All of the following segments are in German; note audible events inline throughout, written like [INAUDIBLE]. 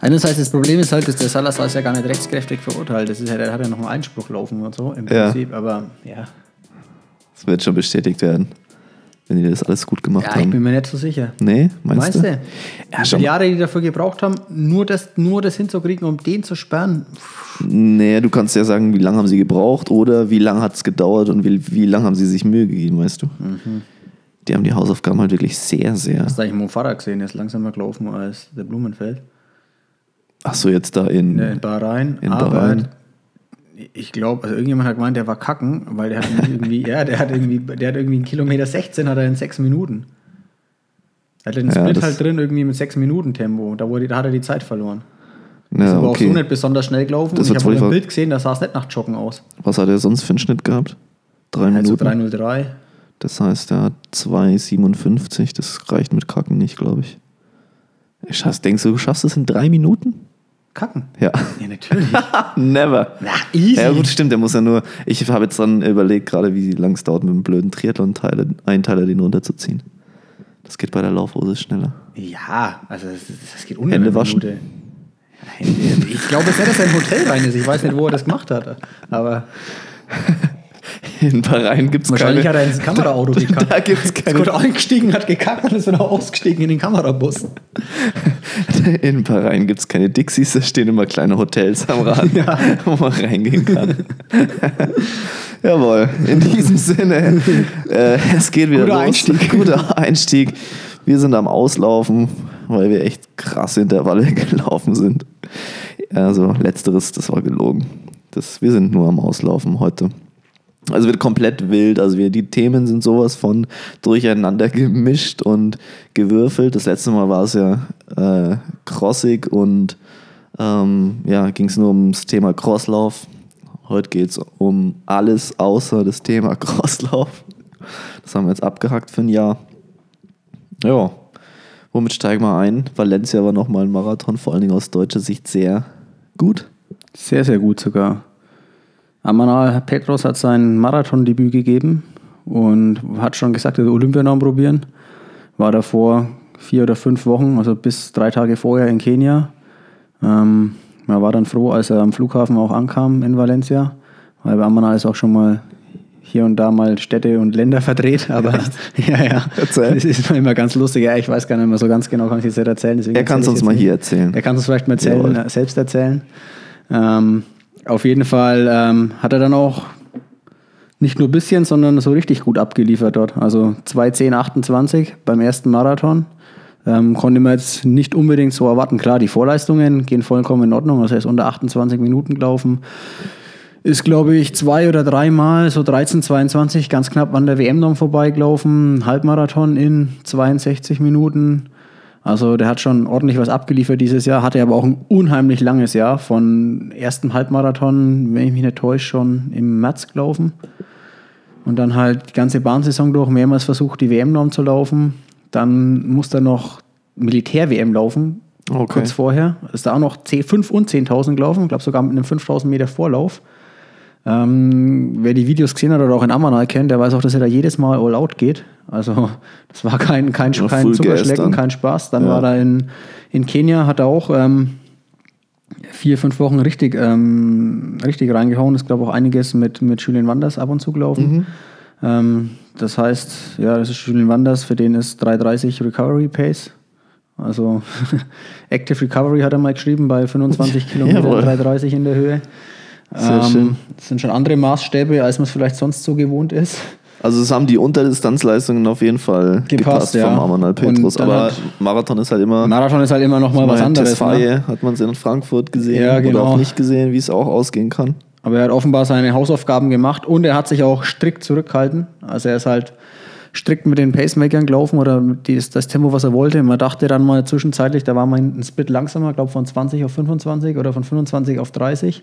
Einerseits das Problem ist halt, dass der Salazar ist ja gar nicht rechtskräftig verurteilt. Das ist ja, der hat ja noch einen Einspruch laufen und so im Ja. Prinzip. Aber ja, Das wird schon bestätigt werden, wenn die das alles gut gemacht ja ich bin haben. mir nicht so sicher. Nee, meinst, Meinst du? du? Ja, Die. Jahre, die dafür gebraucht haben, nur das, nur das hinzukriegen, um den zu sperren. Nee, du kannst ja sagen, wie lange haben sie gebraucht oder wie lange hat es gedauert und wie, wie lange haben sie sich Mühe gegeben, weißt du? Mhm. Die haben die Hausaufgaben halt wirklich sehr, sehr. Hast du eigentlich Mo Farah gesehen? Der ist langsamer gelaufen als der Blumenfeld. Ach so, jetzt da in. Ja, in Bahrain. In aber Bahrain. ich glaube, also irgendjemand hat gemeint, der war kacken, weil der hat irgendwie, [LAUGHS] ja, der hat irgendwie, der hat irgendwie einen Kilometer 16 hat er in sechs Minuten. Er hat den Ja, Split das- halt drin irgendwie mit sechs Minuten Tempo. Da, wurde, da hat er die Zeit verloren. Ist Ja, aber auch so okay. nicht besonders schnell gelaufen. Das und ich habe ein Bild gesehen, da sah es nicht nach Joggen aus. Was hat er sonst für einen Schnitt gehabt? Drei Also Minuten. 303. Das heißt, er hat 2,57. Das reicht mit Kacken nicht, glaube ich. Ich schaff's, denkst du, du schaffst es in drei Minuten? Kacken. Ja. Ja, natürlich. [LAUGHS] Never. Na, easy. Ja gut, stimmt, der muss ja nur. Ich habe jetzt dann überlegt, gerade wie lang es dauert, mit dem blöden Triathlon-Einteiler den runterzuziehen. Das geht bei der Laufhose schneller. Ja, also das, das geht unter Hände waschen? Minute. Ich glaube nicht, dass er im Hotel rein ist. Ich weiß nicht, wo er das gemacht hat. Aber [LAUGHS] In Bahrain gibt es wahrscheinlich keine. hat er ins [LAUGHS] Kameraauto gekackt. Da gibt's Ist keine- gut eingestiegen, hat gekackt und ist wieder ausgestiegen in den Kamerabus. [LAUGHS] In Bahrain gibt es keine Dixies, da stehen immer kleine Hotels am Rad, [LAUGHS] Ja. wo man reingehen kann. [LAUGHS] Jawohl, in diesem Sinne, äh, es geht wieder Guter los. Einstieg. Guter Einstieg. Wir sind am Auslaufen, weil wir echt krasse Intervalle gelaufen sind. Also letzteres, das war gelogen. Das, wir sind nur am Auslaufen heute. Also wird komplett wild. Also wir, die Themen sind sowas von durcheinander gemischt und gewürfelt. Das letzte Mal war es ja äh, crossig und ähm, ja, ging es nur ums Thema Crosslauf. Heute geht es um alles außer das Thema [LAUGHS] Crosslauf. Das haben wir jetzt abgehackt für ein Jahr. Ja, womit steigen wir ein? Valencia war nochmal ein Marathon, vor allen Dingen aus deutscher Sicht sehr gut. Sehr, sehr gut sogar. Amanal Petros hat sein Marathondebüt gegeben und hat schon gesagt, er will Olympianamen probieren. War davor vier oder fünf Wochen, also bis drei Tage vorher in Kenia. Ähm, er war dann froh, als er am Flughafen auch ankam in Valencia, weil bei Amanal ist auch schon mal hier und da mal Städte und Länder verdreht, aber [LAUGHS] ja, ja, Erzähl. das ist immer ganz lustig. Ja, ich weiß gar nicht mehr so ganz genau, kann ich jetzt nicht erzählen. Er kann es uns mal hier erzählen. Er kann es vielleicht mal erzählen, Jawohl. selbst erzählen. Ähm, auf jeden Fall ähm, hat er dann auch nicht nur ein bisschen, sondern so richtig gut abgeliefert dort. Also 2.10.28 beim ersten Marathon. Ähm, konnte man jetzt nicht unbedingt so erwarten. Klar, die Vorleistungen gehen vollkommen in Ordnung. Also er ist unter 28 Minuten gelaufen. Ist, glaube ich, zwei oder dreimal, so 13, 22, ganz knapp an der WM-Norm vorbeigelaufen. Halbmarathon in 62 Minuten. Also der hat schon ordentlich was abgeliefert dieses Jahr, hatte aber auch ein unheimlich langes Jahr. Von ersten Halbmarathon, wenn ich mich nicht täusche, schon im März gelaufen. Und dann halt die ganze Bahnsaison durch, mehrmals versucht, die WM-Norm zu laufen. Dann musste er noch Militär-WM laufen, Okay. kurz vorher. Ist da auch noch 10, 5 und 10.000 gelaufen, ich glaube sogar mit einem 5.000 Meter Vorlauf. Ähm, wer die Videos gesehen hat oder auch in Amanal kennt, der weiß auch, dass er da jedes Mal all out geht. Also [LAUGHS] das war kein, kein, kein Gas Zuckerschlecken, kein Spaß. Dann Ja. war er in, in Kenia, hat er auch ähm, vier, fünf Wochen richtig, ähm, richtig reingehauen. Ist, glaube ich, auch einiges mit, mit Julian Wanders ab und zu gelaufen. Ähm, das heißt, ja, das ist Julian Wanders, für den ist 3,30 Recovery Pace. Also [LAUGHS] Active Recovery hat er mal geschrieben bei 25 [LAUGHS] Kilometern, Jawohl. 3,30 in der Höhe. Sehr schön. Das sind schon andere Maßstäbe, als man es vielleicht sonst so gewohnt ist. Also es haben die Unterdistanzleistungen auf jeden Fall Gepasst, gepasst ja. vom Amanal Petrus. Aber Marathon ist halt immer. Marathon ist halt immer noch mal was anderes. Ne? Tesfaye hat man es in Frankfurt gesehen Ja, oder genau. auch nicht gesehen, wie es auch ausgehen kann. Aber er hat offenbar seine Hausaufgaben gemacht und er hat sich auch strikt zurückgehalten. Also er ist halt strikt mit den Pacemakern gelaufen oder das Tempo, was er wollte. Man dachte dann mal zwischenzeitlich, da war mal ein Split langsamer, glaube von 20 auf 25 oder von 25 auf 30.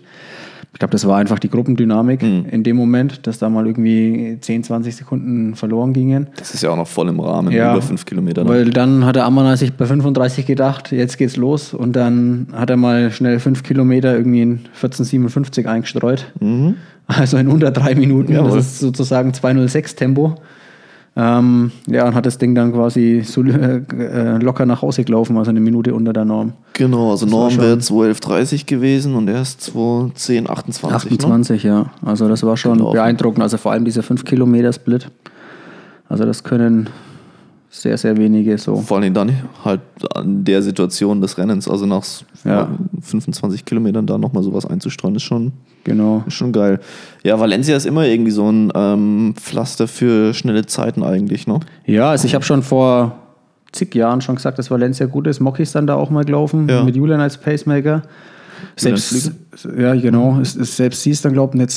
Ich glaube, das war einfach die Gruppendynamik in dem Moment, dass da mal irgendwie 10, 20 Sekunden verloren gingen. Das ist ja auch noch voll im Rahmen, Ja, über fünf Kilometer. ne? Weil dann hat der Ammann sich bei 35 gedacht, jetzt geht's los. Und dann hat er mal schnell 5 Kilometer irgendwie in 14,57 eingestreut. Also in unter drei Minuten. Jawohl. Das ist sozusagen 206 Tempo. Ähm, ja, und hat das Ding dann quasi so, äh, äh, locker nach Hause gelaufen, also eine Minute unter der Norm. Genau, also Das Norm wäre 12,30 gewesen und er ist 2,10, 28. 28, ja. Also das war schon Gelaufen. beeindruckend. Also vor allem dieser 5 Kilometer Split. Also das können sehr, sehr wenige so. Vor allem dann halt an der Situation des Rennens, also nach Ja. 25 Kilometern da nochmal sowas einzustreuen, ist schon, Genau. ist schon geil. Ja, Valencia ist immer irgendwie so ein ähm, Pflaster für schnelle Zeiten eigentlich, ne? Ja, also ich habe schon vor zig Jahren schon gesagt, dass Valencia gut ist. Mocky ist dann da auch mal gelaufen, Ja. mit Julian als Pacemaker. Selbst, ja, genau. Selbst sie ist dann, glaube ich, eine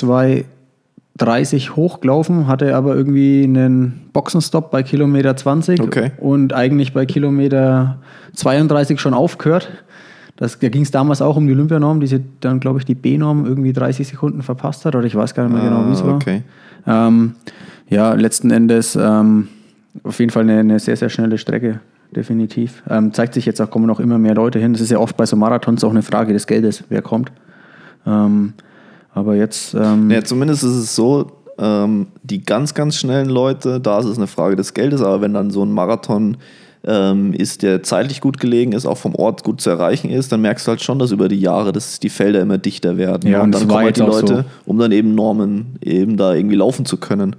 2,30 hochgelaufen, hatte aber irgendwie einen Boxenstopp bei Kilometer 20 Okay. und eigentlich bei Kilometer 32 schon aufgehört. Das, da ging es damals auch um die Olympianorm, die sie dann, glaube ich, die B-Norm irgendwie 30 Sekunden verpasst hat, oder ich weiß gar nicht mehr genau, wie es Ah, war. okay. Ähm, ja, letzten Endes ähm, auf jeden Fall eine, eine sehr, sehr schnelle Strecke, definitiv. Ähm, zeigt sich jetzt auch, kommen noch immer mehr Leute hin. Das ist ja oft bei so Marathons auch eine Frage des Geldes, wer kommt. Aber jetzt, ähm, Ja, zumindest ist es so, ähm, die ganz, ganz schnellen Leute, da ist es eine Frage des Geldes, aber wenn dann so ein Marathon ähm, ist, der zeitlich gut gelegen ist, auch vom Ort gut zu erreichen ist, dann merkst du halt schon, dass über die Jahre dass die Felder immer dichter werden. Ja, und und dann kommen halt die Leute, so. um dann eben Normen eben da irgendwie laufen zu können.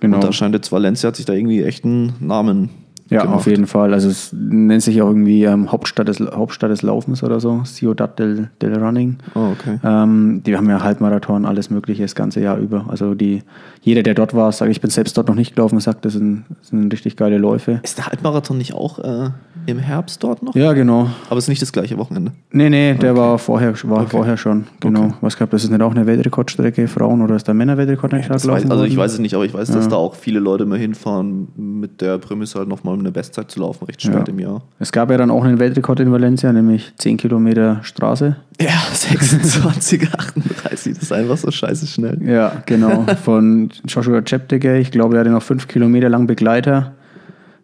Genau. Und da scheint jetzt Valencia hat sich da irgendwie echt einen Namen ja, gemacht. auf jeden Fall. Also es nennt sich auch irgendwie ähm, Hauptstadt, des, Hauptstadt des Laufens oder so, Ciudad del, del Running. Oh, okay. Ähm, die haben ja Halbmarathon, alles Mögliche das ganze Jahr über. Also die, jeder, der dort war, sagt, ich bin selbst dort noch nicht gelaufen, sagt, das sind, das sind richtig geile Läufe. Ist der Halbmarathon nicht auch äh, im Herbst dort noch? Ja, genau. Aber es ist nicht das gleiche Wochenende. Nee, nee, der war vorher, war Okay. vorher schon. Genau. Okay. Was gab das ist nicht auch eine Weltrekordstrecke, Frauen oder ist der Männerweltrekord nicht Das gelaufen weiß, also ich weiß es nicht, aber ich weiß, dass Ja. da auch viele Leute mal hinfahren mit der Prämisse halt nochmal eine Bestzeit zu laufen, recht spät Ja. im Jahr. Es gab ja dann auch einen Weltrekord in Valencia, nämlich 10 Kilometer Straße. Ja, [LAUGHS] 26, 38, das ist einfach so scheiße schnell. Ja, genau. Von Joshua Cheptegei. Ich glaube, er hatte noch 5 Kilometer lang Begleiter.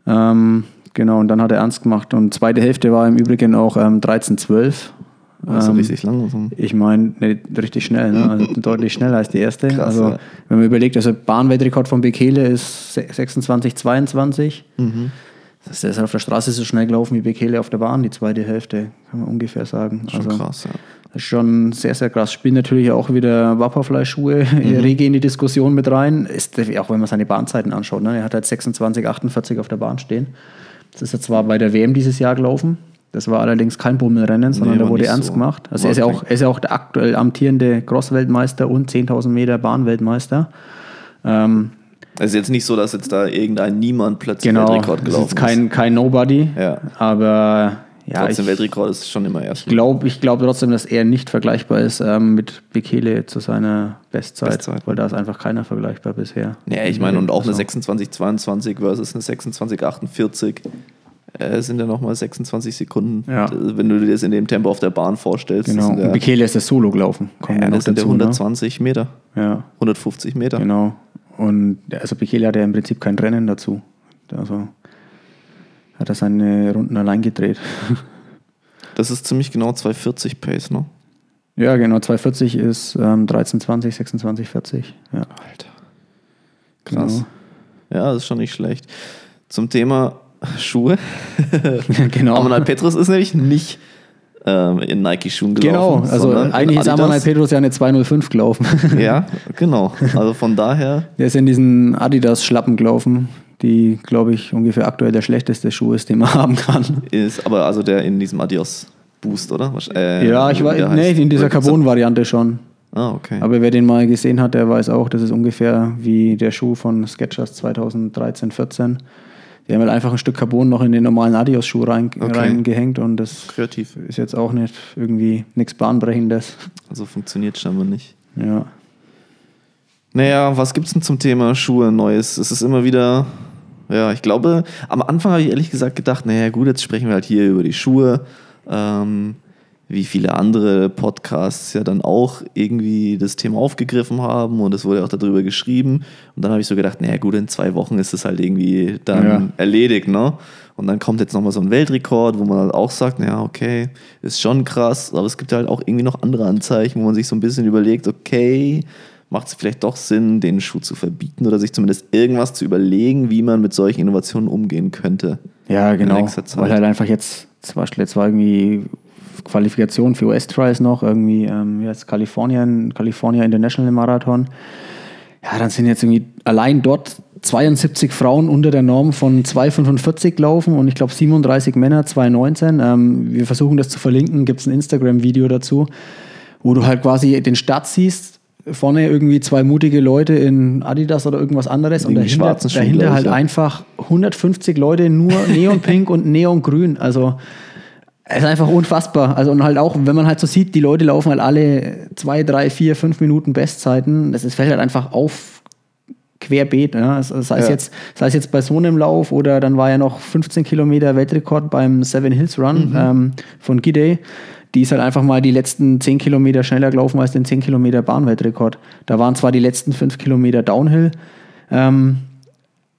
Ähm, genau, und dann hat er ernst gemacht. Und zweite Hälfte war im Übrigen auch ähm, 13-12. Also Ähm, richtig lang. So. Ich meine, ne, richtig schnell, ne? also [LAUGHS] deutlich schneller als die erste. Krass, also, ja. wenn man überlegt, also Bahnweltrekord von Bekele ist se- 26, 22. Mhm. Das ist auf der Straße so schnell gelaufen wie Bekele auf der Bahn, die zweite Hälfte, kann man ungefähr sagen. Schon also, krass, ja. Das ist schon sehr, sehr krass. Spielt natürlich auch wieder Wapperfly-Schuhe [LAUGHS] Mhm. rege in die Diskussion mit rein. Ist, auch wenn man seine Bahnzeiten anschaut. Ne? Er hat halt 26, 48 auf der Bahn stehen. Das ist ja zwar bei der WM dieses Jahr gelaufen. Das war allerdings kein Bummelrennen, sondern Nee, da wurde ernst so. gemacht. Also War er ist, ja auch, er ist ja auch der aktuell amtierende Cross-Weltmeister und 10.000 Meter Bahnweltmeister. Ähm, Es ist jetzt nicht so, dass jetzt da irgendein Niemand plötzlich genau, Weltrekord das gelaufen ist kein, kein Nobody. Ja. Aber ja, Trotzdem ich, Weltrekord ist schon immer erst. glaube ich glaube trotzdem, dass er nicht vergleichbar ist ähm, mit Bekele zu seiner Bestzeit, Bestzeit. weil da ist einfach keiner vergleichbar bisher. Ja, ich meine, und auch eine Also, 26, 22 versus eine 26, 48 äh, sind ja nochmal 26 Sekunden. Ja. Wenn du dir das in dem Tempo auf der Bahn vorstellst, Genau. Und Bekele ist das Solo gelaufen. Kommt ja, das sind ja dazu, ne? 120 Meter, Ja, 150 Meter. genau. Und also Bekele hat ja im Prinzip kein Rennen dazu. Also hat er seine Runden allein gedreht. [LAUGHS] Das ist ziemlich genau 240 Pace, ne? ja, genau. 240 ist ähm, 13,20, 26,40. Ja, Alter. Krass. Genau. Ja, das ist schon nicht schlecht. Zum Thema Schuhe. [LAUGHS] genau. [LAUGHS] Amanal Petrus ist nämlich nicht ähm, in Nike-Schuhen Genau, gelaufen. also sondern in eigentlich ist. Amanal Pedros ja eine 205 gelaufen. Ja, genau. Also von daher, Der ist in diesen Adidas-Schlappen gelaufen, die, glaube ich, ungefähr aktuell der schlechteste Schuh ist, den man [LAUGHS] haben kann. ist aber also der in diesem Adios Boost, oder? Äh, ja, ich weiß, nee, in dieser Carbon-Variante schon. Ah, okay. Aber wer den mal gesehen hat, der weiß auch, das ist ungefähr wie der Schuh von Skechers 2013, 14. Die haben halt einfach ein Stück Carbon noch in den normalen Adios-Schuh rein, Okay. reingehängt und das Kreativ. ist jetzt auch nicht irgendwie nichts Bahnbrechendes. Also funktioniert scheinbar nicht. Ja. Naja, was gibt's denn zum Thema Schuhe Neues? Es ist immer wieder, ja, ich glaube, am Anfang habe ich ehrlich gesagt gedacht, naja, gut, jetzt sprechen wir halt hier über die Schuhe. Ähm, wie viele andere Podcasts ja dann auch irgendwie das Thema aufgegriffen haben und es wurde auch darüber geschrieben. Und dann habe ich so gedacht, naja, gut, in zwei Wochen ist es halt irgendwie dann Ja. erledigt, ne? Und dann kommt jetzt nochmal so ein Weltrekord, wo man halt auch sagt, naja, okay, ist schon krass, aber es gibt halt auch irgendwie noch andere Anzeichen, wo man sich so ein bisschen überlegt, okay, macht es vielleicht doch Sinn, den Schuh zu verbieten oder sich zumindest irgendwas zu überlegen, wie man mit solchen Innovationen umgehen könnte. Ja, genau. Weil halt einfach jetzt, zum Beispiel jetzt war irgendwie Qualifikation für US-Trials noch, irgendwie ähm, jetzt Kalifornien, California International Marathon. Ja, dann sind jetzt irgendwie allein dort 72 Frauen unter der Norm von 2,45 laufen und ich glaube 37 Männer, 2,19. Ähm, wir versuchen das zu verlinken, gibt es ein Instagram-Video dazu, wo du halt quasi den Start siehst, vorne irgendwie zwei mutige Leute in Adidas oder irgendwas anderes und dahinter, dahinter halt ja. einfach 150 Leute nur [LAUGHS] neonpink und neongrün. Also es ist einfach unfassbar. Also und halt auch, wenn man halt so sieht, die Leute laufen halt alle zwei, drei, vier, fünf Minuten Bestzeiten. Das ist, fällt halt einfach auf querbeet. Ne? Das- Sei, es Ja. jetzt, sei es jetzt bei so einem Lauf oder dann war ja noch 15 Kilometer Weltrekord beim Seven Hills Run ähm, von Gidey. Die ist halt einfach mal die letzten 10 Kilometer schneller gelaufen als den 10 Kilometer Bahnweltrekord. Da waren zwar die letzten 5 Kilometer Downhill, ähm,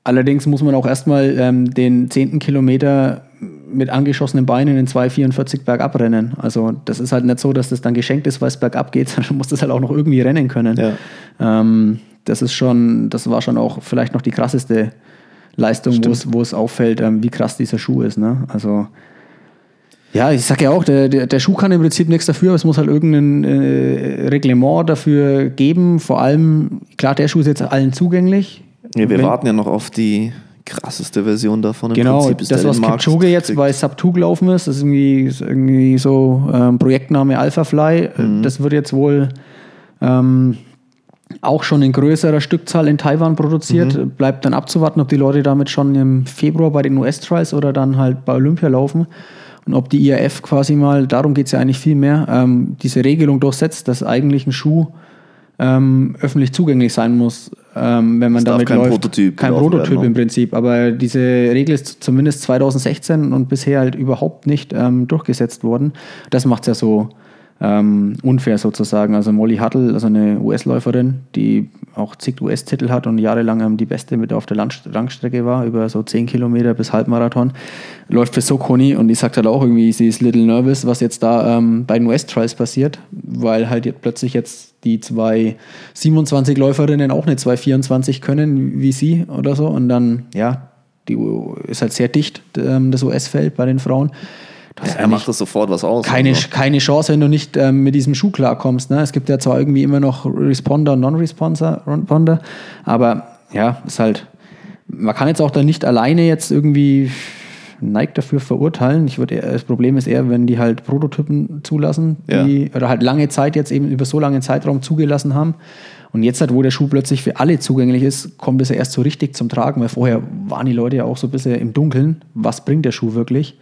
Allerdings muss man auch erstmal ähm, den zehnten Kilometer mit angeschossenen Beinen in 2,44 bergab rennen. Also das ist halt nicht so, dass das dann geschenkt ist, weil es bergab geht, [LAUGHS] sondern du musst das halt auch noch irgendwie rennen können. Ja. Ähm, das ist schon, das war schon auch vielleicht noch die krasseste Leistung, wo es, wo es auffällt, ähm, wie krass dieser Schuh ist. Ne? Also ja, ich sag ja auch, der, der, der Schuh kann im Prinzip nichts dafür, aber es muss halt irgendein äh, Reglement dafür geben. Vor allem, klar, der Schuh ist jetzt allen zugänglich. Ja, wir Wenn- warten ja noch auf die krasseste Version davon. Im Genau, Prinzip ist das, was Kipchoge jetzt bei Sub2 gelaufen ist, das ist irgendwie, ist irgendwie so ähm, Projektname Alphafly. Mhm. Das wird jetzt wohl ähm, auch schon in größerer Stückzahl in Taiwan produziert. Mhm. Bleibt dann abzuwarten, ob die Leute damit schon im Februar bei den US-Trials oder dann halt bei Olympia laufen. Und ob die IAF quasi mal, darum geht es ja eigentlich viel mehr, ähm, diese Regelung durchsetzt, dass eigentlich ein Schuh ähm, öffentlich zugänglich sein muss, ähm, wenn man darf damit kein läuft. Prototyp kein Prototyp werden, ne? im Prinzip. Aber diese Regel ist zumindest 2016 und bisher halt überhaupt nicht ähm, durchgesetzt worden. Das macht es ja so ähm, unfair sozusagen. Also Molly Huttle, also eine US-Läuferin, die auch zig US-Titel hat und jahrelang ähm, die Beste mit auf der Land Langstrecke war, über so 10 Kilometer bis Halbmarathon, läuft für Sokoni und die sagt halt auch irgendwie, sie ist little nervous, was jetzt da ähm, bei den US-Trials passiert, weil halt jetzt plötzlich jetzt die zwei 27 Läuferinnen auch eine 224 können wie sie oder so und dann, ja, die ist halt sehr dicht, ähm, das US-Feld bei den Frauen. Hast Er eigentlich macht das sofort was aus. keine, also. keine Chance, wenn du nicht ähm, mit diesem Schuh klarkommst. Ne? Es gibt ja zwar irgendwie immer noch Responder und Non-Responder, Responder, aber ja, ist halt, man kann jetzt auch da nicht alleine jetzt irgendwie Nike dafür verurteilen. Ich würde das Problem ist eher, wenn die halt Prototypen zulassen, die oder halt lange Zeit jetzt eben über so langen Zeitraum zugelassen haben. Und jetzt halt, wo der Schuh plötzlich für alle zugänglich ist, kommt es ja erst so richtig zum Tragen, weil vorher waren die Leute ja auch so ein bisschen im Dunkeln. Was bringt der Schuh wirklich?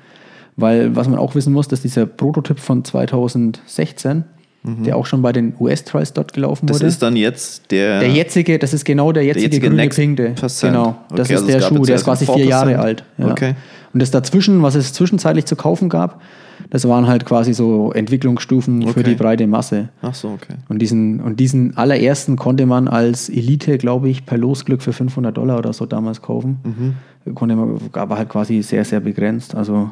Weil was man auch wissen muss, dass dieser Prototyp von 2016, der auch schon bei den US-Trials dort gelaufen Mhm. Das wurde. ist dann jetzt der. der jetzige, das ist genau der jetzige, jetzige grüne Pinkte. Percent. Genau, das Okay, ist also der Schuh, der ist quasi vier Jahre 4%. alt. Ja. Okay. Und das dazwischen, was es zwischenzeitlich zu kaufen gab, das waren halt quasi so Entwicklungsstufen für Okay. die breite Masse. Ach so, okay. Und diesen, und diesen allerersten konnte man als Elite, glaube ich, per Losglück für 500 Dollar oder so damals kaufen. Mhm. Konnte man, aber halt quasi sehr, sehr begrenzt. Also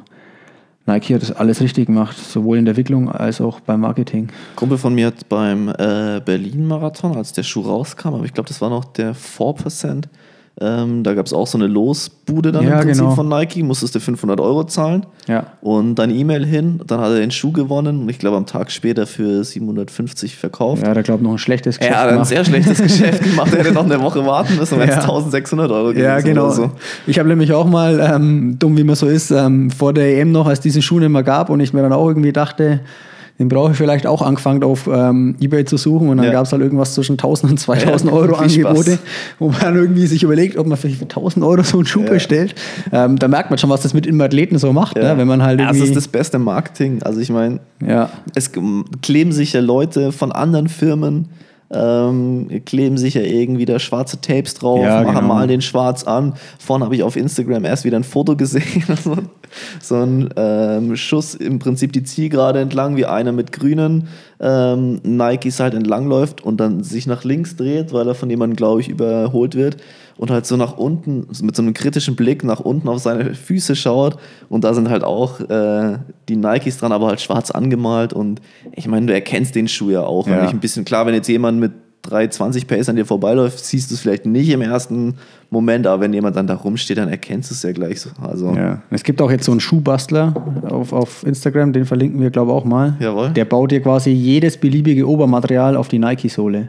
Nike hat das alles richtig gemacht, sowohl in der Entwicklung als auch beim Marketing. Kumpel von mir hat beim äh, Berlin-Marathon, als der Schuh rauskam, aber ich glaube, das war noch der 4%. Ähm, da gab es auch so eine Losbude dann Ja, im Prinzip genau. von Nike, musstest du 500 Euro zahlen Ja. und deine E-Mail hin, dann hat er den Schuh gewonnen und ich glaube am Tag später für 750 verkauft. Ja, da glaube ich noch ein schlechtes Er hat ein sehr schlechtes [LAUGHS] Geschäft gemacht, er hätte noch eine Woche warten müssen, wenn es Ja. 1600 Euro Ja, gewesen genau. oder so. Ich habe nämlich auch mal, ähm, dumm wie man so ist, ähm, vor der EM noch, als diese Schuhe nicht mehr gab und ich mir dann auch irgendwie dachte, den brauche ich vielleicht auch angefangen auf ähm, Ebay zu suchen und dann Ja. gab es halt irgendwas zwischen 1000 und 2000 Ja, Euro viel Spaß. Angebote, wo man irgendwie sich überlegt, ob man für 1000 Euro so einen Schuh Ja. bestellt. Ähm, da merkt man schon, was das mit dem Athleten so macht, ne? wenn man halt Ja, das irgendwie... ist das beste Marketing. Also ich meine, es kleben sich ja Leute von anderen Firmen, ähm, kleben sich ja irgendwie da schwarze Tapes drauf, Ja, machen genau. mal den schwarz an. Vorne habe ich auf Instagram erst wieder ein Foto gesehen, [LAUGHS] so, so ein ähm, Schuss im Prinzip die Zielgerade entlang, wie einer mit grünen ähm, Nikes halt entlangläuft und dann sich nach links dreht, weil er von jemandem, glaube ich, überholt wird und halt so nach unten, mit so einem kritischen Blick nach unten auf seine Füße schaut und da sind halt auch äh, die Nikes dran, aber halt schwarz angemalt und ich meine, du erkennst den Schuh ja auch. Wenn Ja. ich ein bisschen, klar, wenn jetzt jemand mit 320 Pace an dir vorbeiläuft, siehst du es vielleicht nicht im ersten Moment, aber wenn jemand dann da rumsteht, dann erkennst du es ja gleich so. Also, Ja. Es gibt auch jetzt so einen Schuhbastler auf, auf Instagram, den verlinken wir, glaube ich, auch mal. Jawohl. Der baut dir quasi jedes beliebige Obermaterial auf die Nike-Sohle.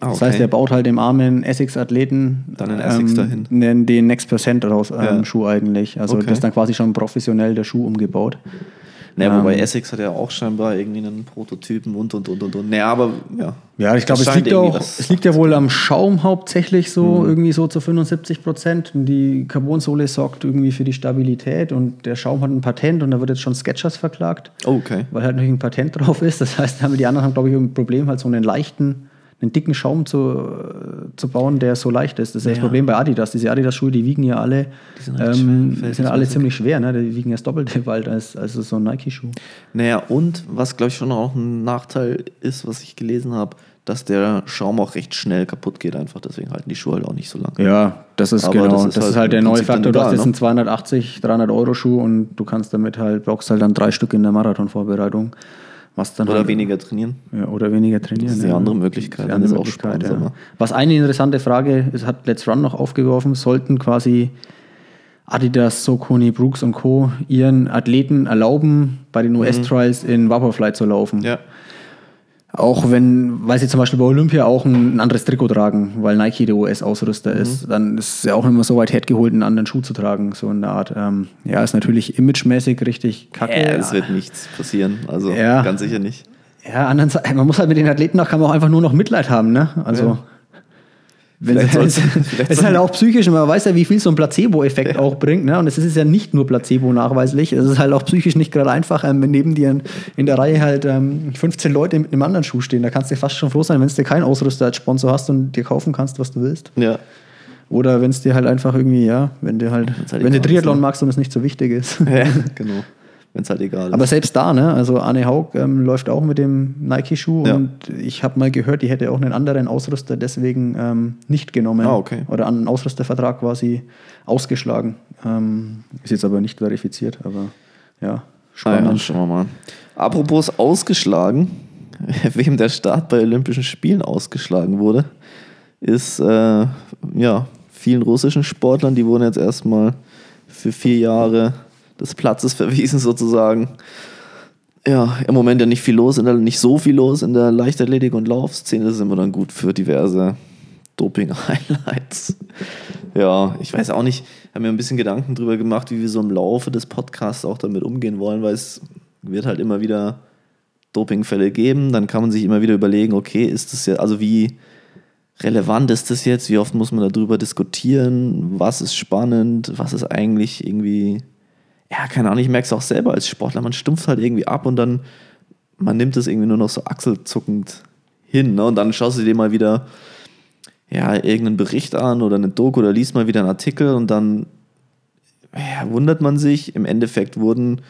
Ah, Das okay. heißt, er baut halt dem armen Essex-Athleten Dann einen Essex dahin. den, den Next Percent raus, ähm, Ja. Schuh eigentlich. Also Okay. das ist dann quasi schon professionell der Schuh umgebaut. Naja, wobei Ähm. Essex hat ja auch scheinbar irgendwie einen Prototypen und und und und und. Naja, aber ja. Ja, ich glaube, es liegt auch, Mhm. es liegt ja wohl am Schaum hauptsächlich so, irgendwie so zu 75 Prozent. Und Die Carbonsohle sorgt irgendwie für die Stabilität und der Schaum hat ein Patent und da wird jetzt schon Sketchers verklagt, Oh, okay. weil halt natürlich ein Patent drauf ist. Das heißt, haben die anderen haben, glaube ich, ein Problem, halt so einen leichten, einen dicken Schaum zu, äh, zu bauen, der so leicht ist. Das ist ja das. Problem bei Adidas. Diese Adidas-Schuhe, die wiegen ja alle, Die sind ähm, schwer, sind alle ziemlich schwer. Ne? Die wiegen ja das Doppelte bald als, als so ein Nike-Schuh. Naja, und was glaube ich schon auch ein Nachteil ist, was ich gelesen habe, dass der Schaum auch recht schnell kaputt geht einfach. Deswegen halten die Schuhe halt auch nicht so lange. Ja, das ist Aber genau. das Das ist ist, halt halt, der neue Faktor. Du hast jetzt ne? einen 280, 300 Euro Schuh und du kannst damit halt, brauchst halt dann drei Stück in der Marathonvorbereitung. Was dann Oder halt, weniger trainieren. Ja, oder weniger trainieren. Das ist die ja. andere Möglichkeit, dann andere ist auch Möglichkeit, spannend, ja. Was eine interessante Frage ist, hat Let's Run noch aufgeworfen, sollten quasi Adidas, Soconi, Brooks und Co. ihren Athleten erlauben, bei den US-Trials in Vaporfly zu laufen. Mhm. Ja. Auch wenn, weil sie zum Beispiel bei Olympia auch ein, ein anderes Trikot tragen, weil Nike der US-Ausrüster Mhm. ist, dann ist es ja auch immer so weit hergeholt, einen anderen Schuh zu tragen, so in der Art. Ähm, ja, ist natürlich imagemäßig richtig kacke. Ja, es wird nichts passieren. Also Ja. ganz sicher nicht. Ja, andererseits, man muss halt mit den Athleten auch, kann man auch einfach nur noch Mitleid haben, ne? Also. Ja. Wenn Vielleicht es [LAUGHS] es ist halt auch psychisch man weiß ja, wie viel so ein Placebo-Effekt auch bringt. Ne? Und es ist ja nicht nur Placebo nachweislich. Es ist halt auch psychisch nicht gerade einfach, ähm, wenn neben dir in, der Reihe halt ähm, 15 Leute mit einem anderen Schuh stehen. Da kannst du fast schon froh sein, wenn du dir keinen Ausrüster als Sponsor hast und dir kaufen kannst, was du willst. Ja. Oder wenn es dir halt einfach irgendwie, ja, wenn du halt, halt wenn du Triathlon ne? magst und es nicht so wichtig ist. ja [LAUGHS] genau. Wenn es halt egal ist. Aber selbst da, ne? Also Arne Haug ähm, läuft auch mit dem Nike-Schuh Ja. und ich habe mal gehört, die hätte auch einen anderen Ausrüster deswegen ähm, nicht genommen. Ah, okay. Oder einen Ausrüstervertrag quasi ausgeschlagen. Ähm, ist jetzt aber nicht verifiziert, aber ja, Ah, ja, spannend. schauen wir mal. Apropos ausgeschlagen, [LAUGHS] wem der Start bei Olympischen Spielen ausgeschlagen wurde, ist äh, ja vielen russischen Sportlern, die wurden jetzt erstmal für vier Jahre des Platzes verwiesen sozusagen. Ja, im Moment ja nicht viel los, in der, nicht so viel los in der Leichtathletik und Laufszene. Ist immer dann gut für diverse Doping-Highlights. Ja, ich weiß auch nicht, habe mir ein bisschen Gedanken drüber gemacht, wie wir so im Laufe des Podcasts auch damit umgehen wollen, weil es wird halt immer wieder Dopingfälle geben. Dann kann man sich immer wieder überlegen, okay, ist das ja, also wie relevant ist das jetzt? Wie oft muss man darüber diskutieren? Was ist spannend? Was ist eigentlich irgendwie, ja, keine Ahnung, ich merke es auch selber als Sportler, man stumpft halt irgendwie ab und dann, man nimmt es irgendwie nur noch so achselzuckend hin. Ne? Und dann schaust du dir mal wieder ja, irgendeinen Bericht an oder eine Doku oder liest mal wieder einen Artikel und dann ja, wundert man sich. Im Endeffekt wurden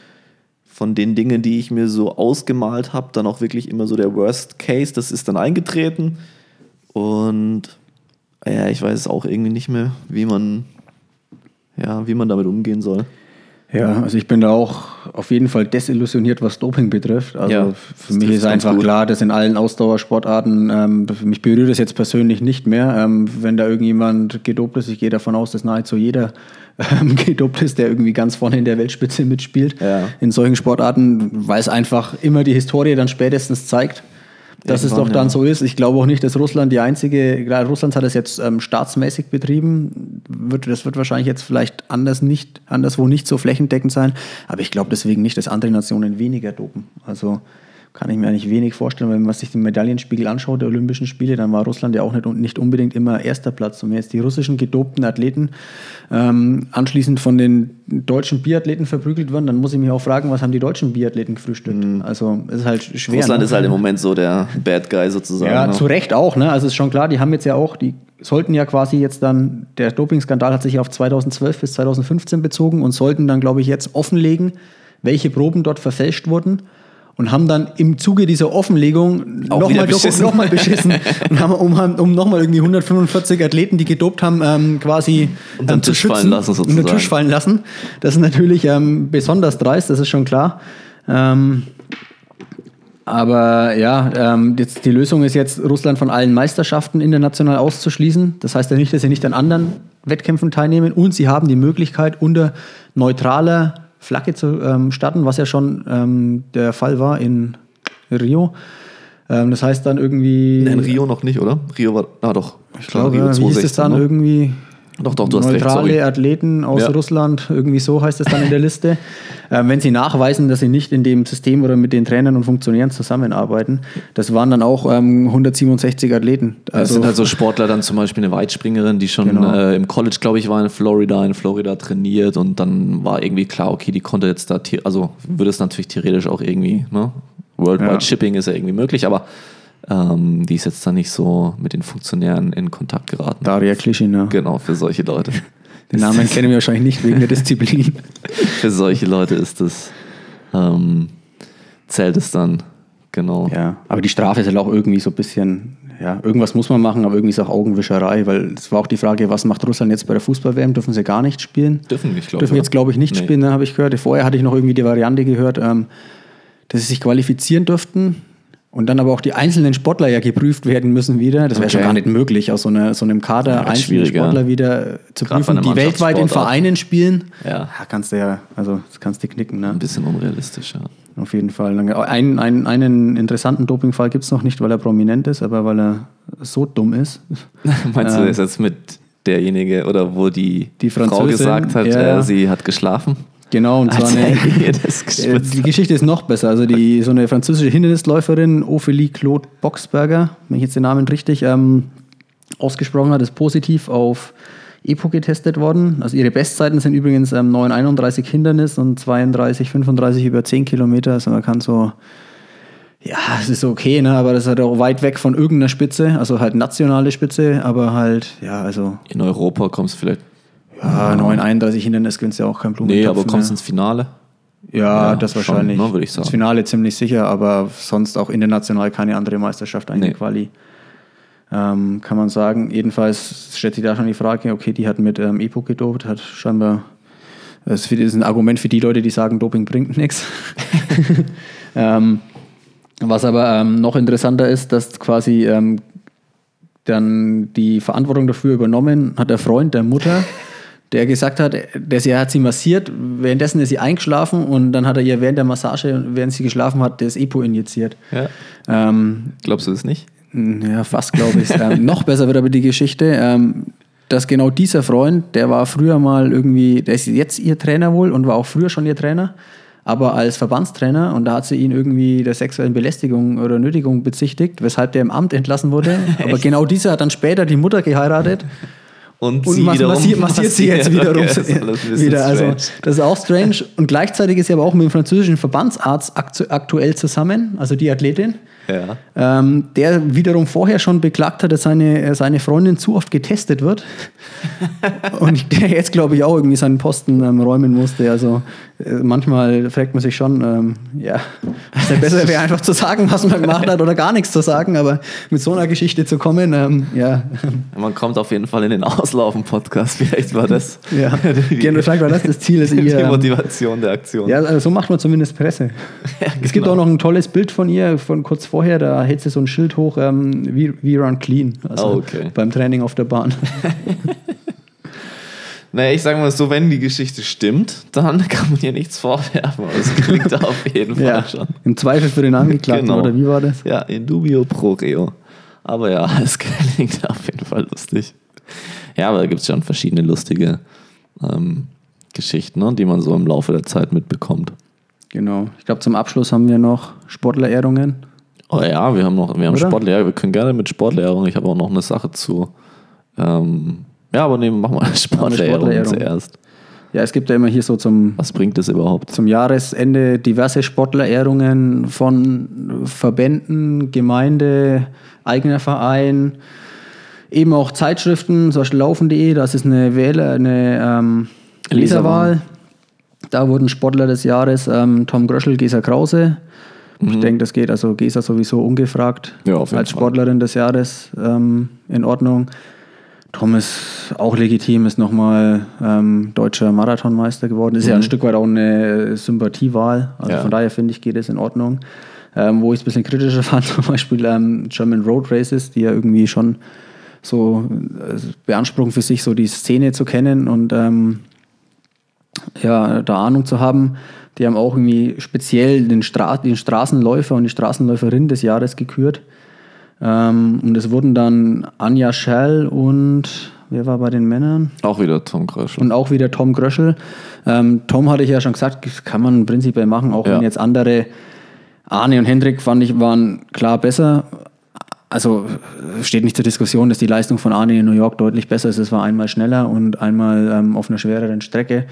von den Dingen, die ich mir so ausgemalt habe, dann auch wirklich immer so der Worst Case. Das ist dann eingetreten. Und ja, ich weiß auch irgendwie nicht mehr, wie man, ja, wie man damit umgehen soll. Ja, also ich bin da auch auf jeden Fall desillusioniert, was Doping betrifft. Also Ja, für das mich ist einfach gut. klar, dass in allen Ausdauersportarten, ähm, mich berührt es jetzt persönlich nicht mehr, ähm, wenn da irgendjemand gedopt ist. Ich gehe davon aus, dass nahezu jeder [LAUGHS] ähm, gedopt ist, der irgendwie ganz vorne in der Weltspitze mitspielt. Ja. In solchen Sportarten, weil es einfach immer die Historie dann spätestens zeigt. Dass es doch dann ja. so ist. Ich glaube auch nicht, dass Russland die einzige, klar, Russland hat es jetzt ähm, staatsmäßig betrieben. Wird, das wird wahrscheinlich jetzt vielleicht anders nicht, anderswo nicht so flächendeckend sein. Aber ich glaube deswegen nicht, dass andere Nationen weniger dopen. Also kann ich mir eigentlich wenig vorstellen, wenn man sich den Medaillenspiegel anschaut der Olympischen Spiele, dann war Russland ja auch nicht, nicht unbedingt immer erster Platz. Und wenn jetzt die russischen gedopten Athleten ähm, anschließend von den deutschen Biathleten verprügelt werden, dann muss ich mich auch fragen, was haben die deutschen Biathleten gefrühstückt? Also es ist halt schwer. Mhm. Russland ne? ist halt im Moment so der Bad Guy sozusagen. Ja, ne? zu Recht auch, ne? Also ist schon klar, die haben jetzt ja auch, die sollten ja quasi jetzt dann, der Dopingskandal hat sich auf 2012 bis 2015 bezogen und sollten dann, glaube ich, jetzt offenlegen, welche Proben dort verfälscht wurden. Und haben dann im Zuge dieser Offenlegung nochmal noch mal beschissen und haben um, um nochmal irgendwie 145 Athleten, die gedopt haben, ähm, quasi Unter den ähm, zu Tisch fallen schützen, lassen, unter den. Tisch fallen lassen. Das ist natürlich ähm, besonders dreist, das ist schon klar. Ähm, Aber ja, ähm, jetzt die Lösung ist jetzt, Russland von allen Meisterschaften international auszuschließen. Das heißt ja nicht, dass sie nicht an anderen Wettkämpfen teilnehmen und sie haben die Möglichkeit, unter neutraler Flagge zu ähm, starten, was ja schon ähm, der Fall war in Rio. Ähm, das heißt dann irgendwie. In Rio noch nicht, oder? Rio war. Ah, doch. Ich glaube, wie hieß es dann ne? irgendwie? Doch, doch, du hast recht, neutrale. Athleten aus Ja. Russland, irgendwie so heißt es dann in der Liste. [LAUGHS] ähm, wenn sie nachweisen, dass sie nicht in dem System oder mit den Trainern und Funktionären zusammenarbeiten. Das waren dann auch ähm, 167 Athleten. Das sind halt so Sportler, dann zum Beispiel eine Weitspringerin, die schon Genau. äh, im College, glaube ich, war in Florida, in Florida trainiert und dann war irgendwie klar, okay, die konnte jetzt da, also würde es natürlich theoretisch auch irgendwie, ne? Worldwide Ja. Shipping ist ja irgendwie möglich, aber ähm, die ist jetzt dann nicht so mit den Funktionären in Kontakt geraten. Daria Klischina. Genau, für solche Leute. Den Namen kennen wir wahrscheinlich nicht wegen der Disziplin. [LAUGHS] für solche Leute ist das, ähm, zählt es dann, genau. Ja, aber die Strafe ist halt auch irgendwie so ein bisschen, ja, irgendwas muss man machen, aber irgendwie ist auch Augenwischerei, weil es war auch die Frage, was macht Russland jetzt bei der Fußball-WM? Dürfen sie gar nicht spielen? Dürfen nicht, glaube ich. Dürfen jetzt, glaube ich, nicht Nee. spielen, ne, habe ich gehört. Vorher hatte ich noch irgendwie die Variante gehört, ähm, dass sie sich qualifizieren dürften und dann aber auch die einzelnen Sportler ja geprüft werden müssen wieder. Das wäre Okay. schon gar nicht möglich, aus so, einer, so einem Kader Ja, einzelne. Sportler wieder zu bei prüfen, die weltweit in. Vereinen spielen. Ja. kannst du ja, also das kannst du knicken. Ne? Ein bisschen unrealistisch, ja. Auf jeden Fall. Dann- Ein, ein, einen interessanten Dopingfall gibt es noch nicht, weil er prominent ist, aber weil er so dumm ist. [LAUGHS] Meinst du Ähm, das jetzt mit derjenige oder wo die, Die Frau gesagt hat, ja, ja. Äh, sie hat geschlafen? Genau, und zwar eine, Äh, Die Geschichte ist noch besser. Also die, so eine französische Hindernisläuferin, Ophélie Claude Boxberger, wenn ich jetzt den Namen richtig ähm, ausgesprochen habe, ist positiv auf EPO getestet worden. Also ihre Bestzeiten sind übrigens ähm, 9,31 Hindernis und 32, 35 über 10 Kilometer. Also man kann so, ja, es ist okay, ne? aber das ist halt auch weit weg von irgendeiner Spitze, also halt nationale Spitze, aber halt, ja, also In Europa kommst du vielleicht. Ja, 9,31 Hindernis gönnst ja auch kein Blumentopf Nee, aber mehr. kommst ins Finale? Ja, Ja, das schon, wahrscheinlich. ne, würde ich sagen. Das Finale ziemlich sicher, aber sonst auch international keine andere Meisterschaft eigentlich Nee. Quali. Ähm, kann man sagen. Jedenfalls stellt sich da schon die Frage, okay, die hat mit ähm, Epo gedopt, hat scheinbar, das ist für- das ist ein Argument für die Leute, die sagen, Doping bringt nichts. [LAUGHS] [LAUGHS] ähm, was aber ähm, noch interessanter ist, dass quasi ähm, dann die Verantwortung dafür übernommen hat der Freund der Mutter, [LAUGHS] der gesagt hat, der sie, er hat sie massiert, währenddessen ist sie eingeschlafen und dann hat er ihr während der Massage, während sie geschlafen hat, das Epo injiziert. Ja. Ähm, Glaubst du das nicht? ja, fast glaube ich. ähm, [LAUGHS] noch besser wird aber die Geschichte, ähm, dass genau dieser Freund, der war früher mal irgendwie, der ist jetzt ihr Trainer wohl und war auch früher schon ihr Trainer, aber als Verbandstrainer und da hat sie ihn irgendwie der sexuellen Belästigung oder Nötigung bezichtigt, weshalb der im Amt entlassen wurde. [LAUGHS] aber genau dieser hat dann später die Mutter geheiratet Und, und mas massiert, [LAUGHS] massiert sie jetzt [LAUGHS] wiederum Okay, wieder. Also das ist auch strange. Und gleichzeitig ist sie aber auch mit dem französischen Verbandsarzt aktu aktuell zusammen, also die Athletin. Ja. Ähm, der wiederum vorher schon beklagt hat, dass seine, äh, seine Freundin zu oft getestet wird. [LAUGHS] und der jetzt, glaube ich, auch irgendwie seinen Posten ähm, räumen musste. Also manchmal fragt man sich schon, ähm, ja, was denn besser wäre, einfach zu sagen, was man gemacht hat oder gar nichts zu sagen. Aber mit so einer Geschichte zu kommen, ähm, ja, Man kommt auf jeden Fall in den Auslaufen-Podcast. Vielleicht war das ja. Gerne vielleicht war das das Ziel, dass [LAUGHS] die ihr. Ähm, Motivation der Aktion. ja, also so macht man zumindest Presse. [LAUGHS] Es gibt genau. auch noch ein tolles Bild von ihr, von kurz vorher, da hält sie so ein Schild hoch, ähm, we, we run clean. Also Oh, okay. beim Training auf der Bahn. [LAUGHS] Naja, ich sage mal so, wenn die Geschichte stimmt, dann [LAUGHS] kann man ihr nichts vorwerfen. Aber es klingt auf jeden Fall ja. schon. Im Zweifel für den Angeklagten, Genau. oder wie war das? Ja, in dubio pro reo. Aber ja, [LAUGHS] es klingt auf jeden Fall lustig. Ja, aber da gibt es schon verschiedene lustige ähm, Geschichten, ne, die man so im Laufe der Zeit mitbekommt. Genau. Ich glaube, zum Abschluss haben wir noch Sportlerehrungen. Oh ja, wir haben noch, wir haben Oder? Sportlehrer, wir können gerne mit Sportlehrung. Ich habe auch noch eine Sache zu. Ähm, ja, aber nee, machen wir Sportlehrung Sportlehrung. zuerst. Ja, es gibt ja immer hier so zum, Was bringt das überhaupt? zum Jahresende diverse Sportlerehrungen von Verbänden, Gemeinde, eigener Verein, eben auch Zeitschriften, zum Beispiel laufen.de, das ist eine Wähler, eine ähm, Leserwahl. Da wurden Sportler des Jahres ähm, Tom Gröschel, Gesa Krause. Ich denke, das geht also Gesa sowieso ungefragt Mhm. Ja, als Fall. Sportlerin des Jahres ähm, in Ordnung. Tom ist auch legitim, ist nochmal ähm, deutscher Marathonmeister geworden. Ist ja ein Stück weit auch eine Sympathiewahl. Also Mhm. Ja. von daher finde ich, geht es in Ordnung. Ähm, wo ich es ein bisschen kritischer [LAUGHS] fand, zum Beispiel ähm, German Road Races, die ja irgendwie schon so äh, beanspruchen für sich, so die Szene zu kennen und ähm, ja, da Ahnung zu haben. Die haben auch irgendwie speziell den, Stra den Straßenläufer und die Straßenläuferin des Jahres gekürt. Ähm, und es wurden dann Anja Schell und wer war bei den Männern? Auch wieder Tom Gröschel. Und auch wieder Tom Gröschel. Ähm, Tom hatte ich ja schon gesagt, das kann man prinzipiell machen, auch Ja. wenn jetzt andere, Arne und Hendrik fand ich, waren klar besser. Also äh, steht nicht zur Diskussion, dass die Leistung von Arne in New York deutlich besser ist. Es war einmal schneller und einmal ähm, auf einer schwereren Strecke.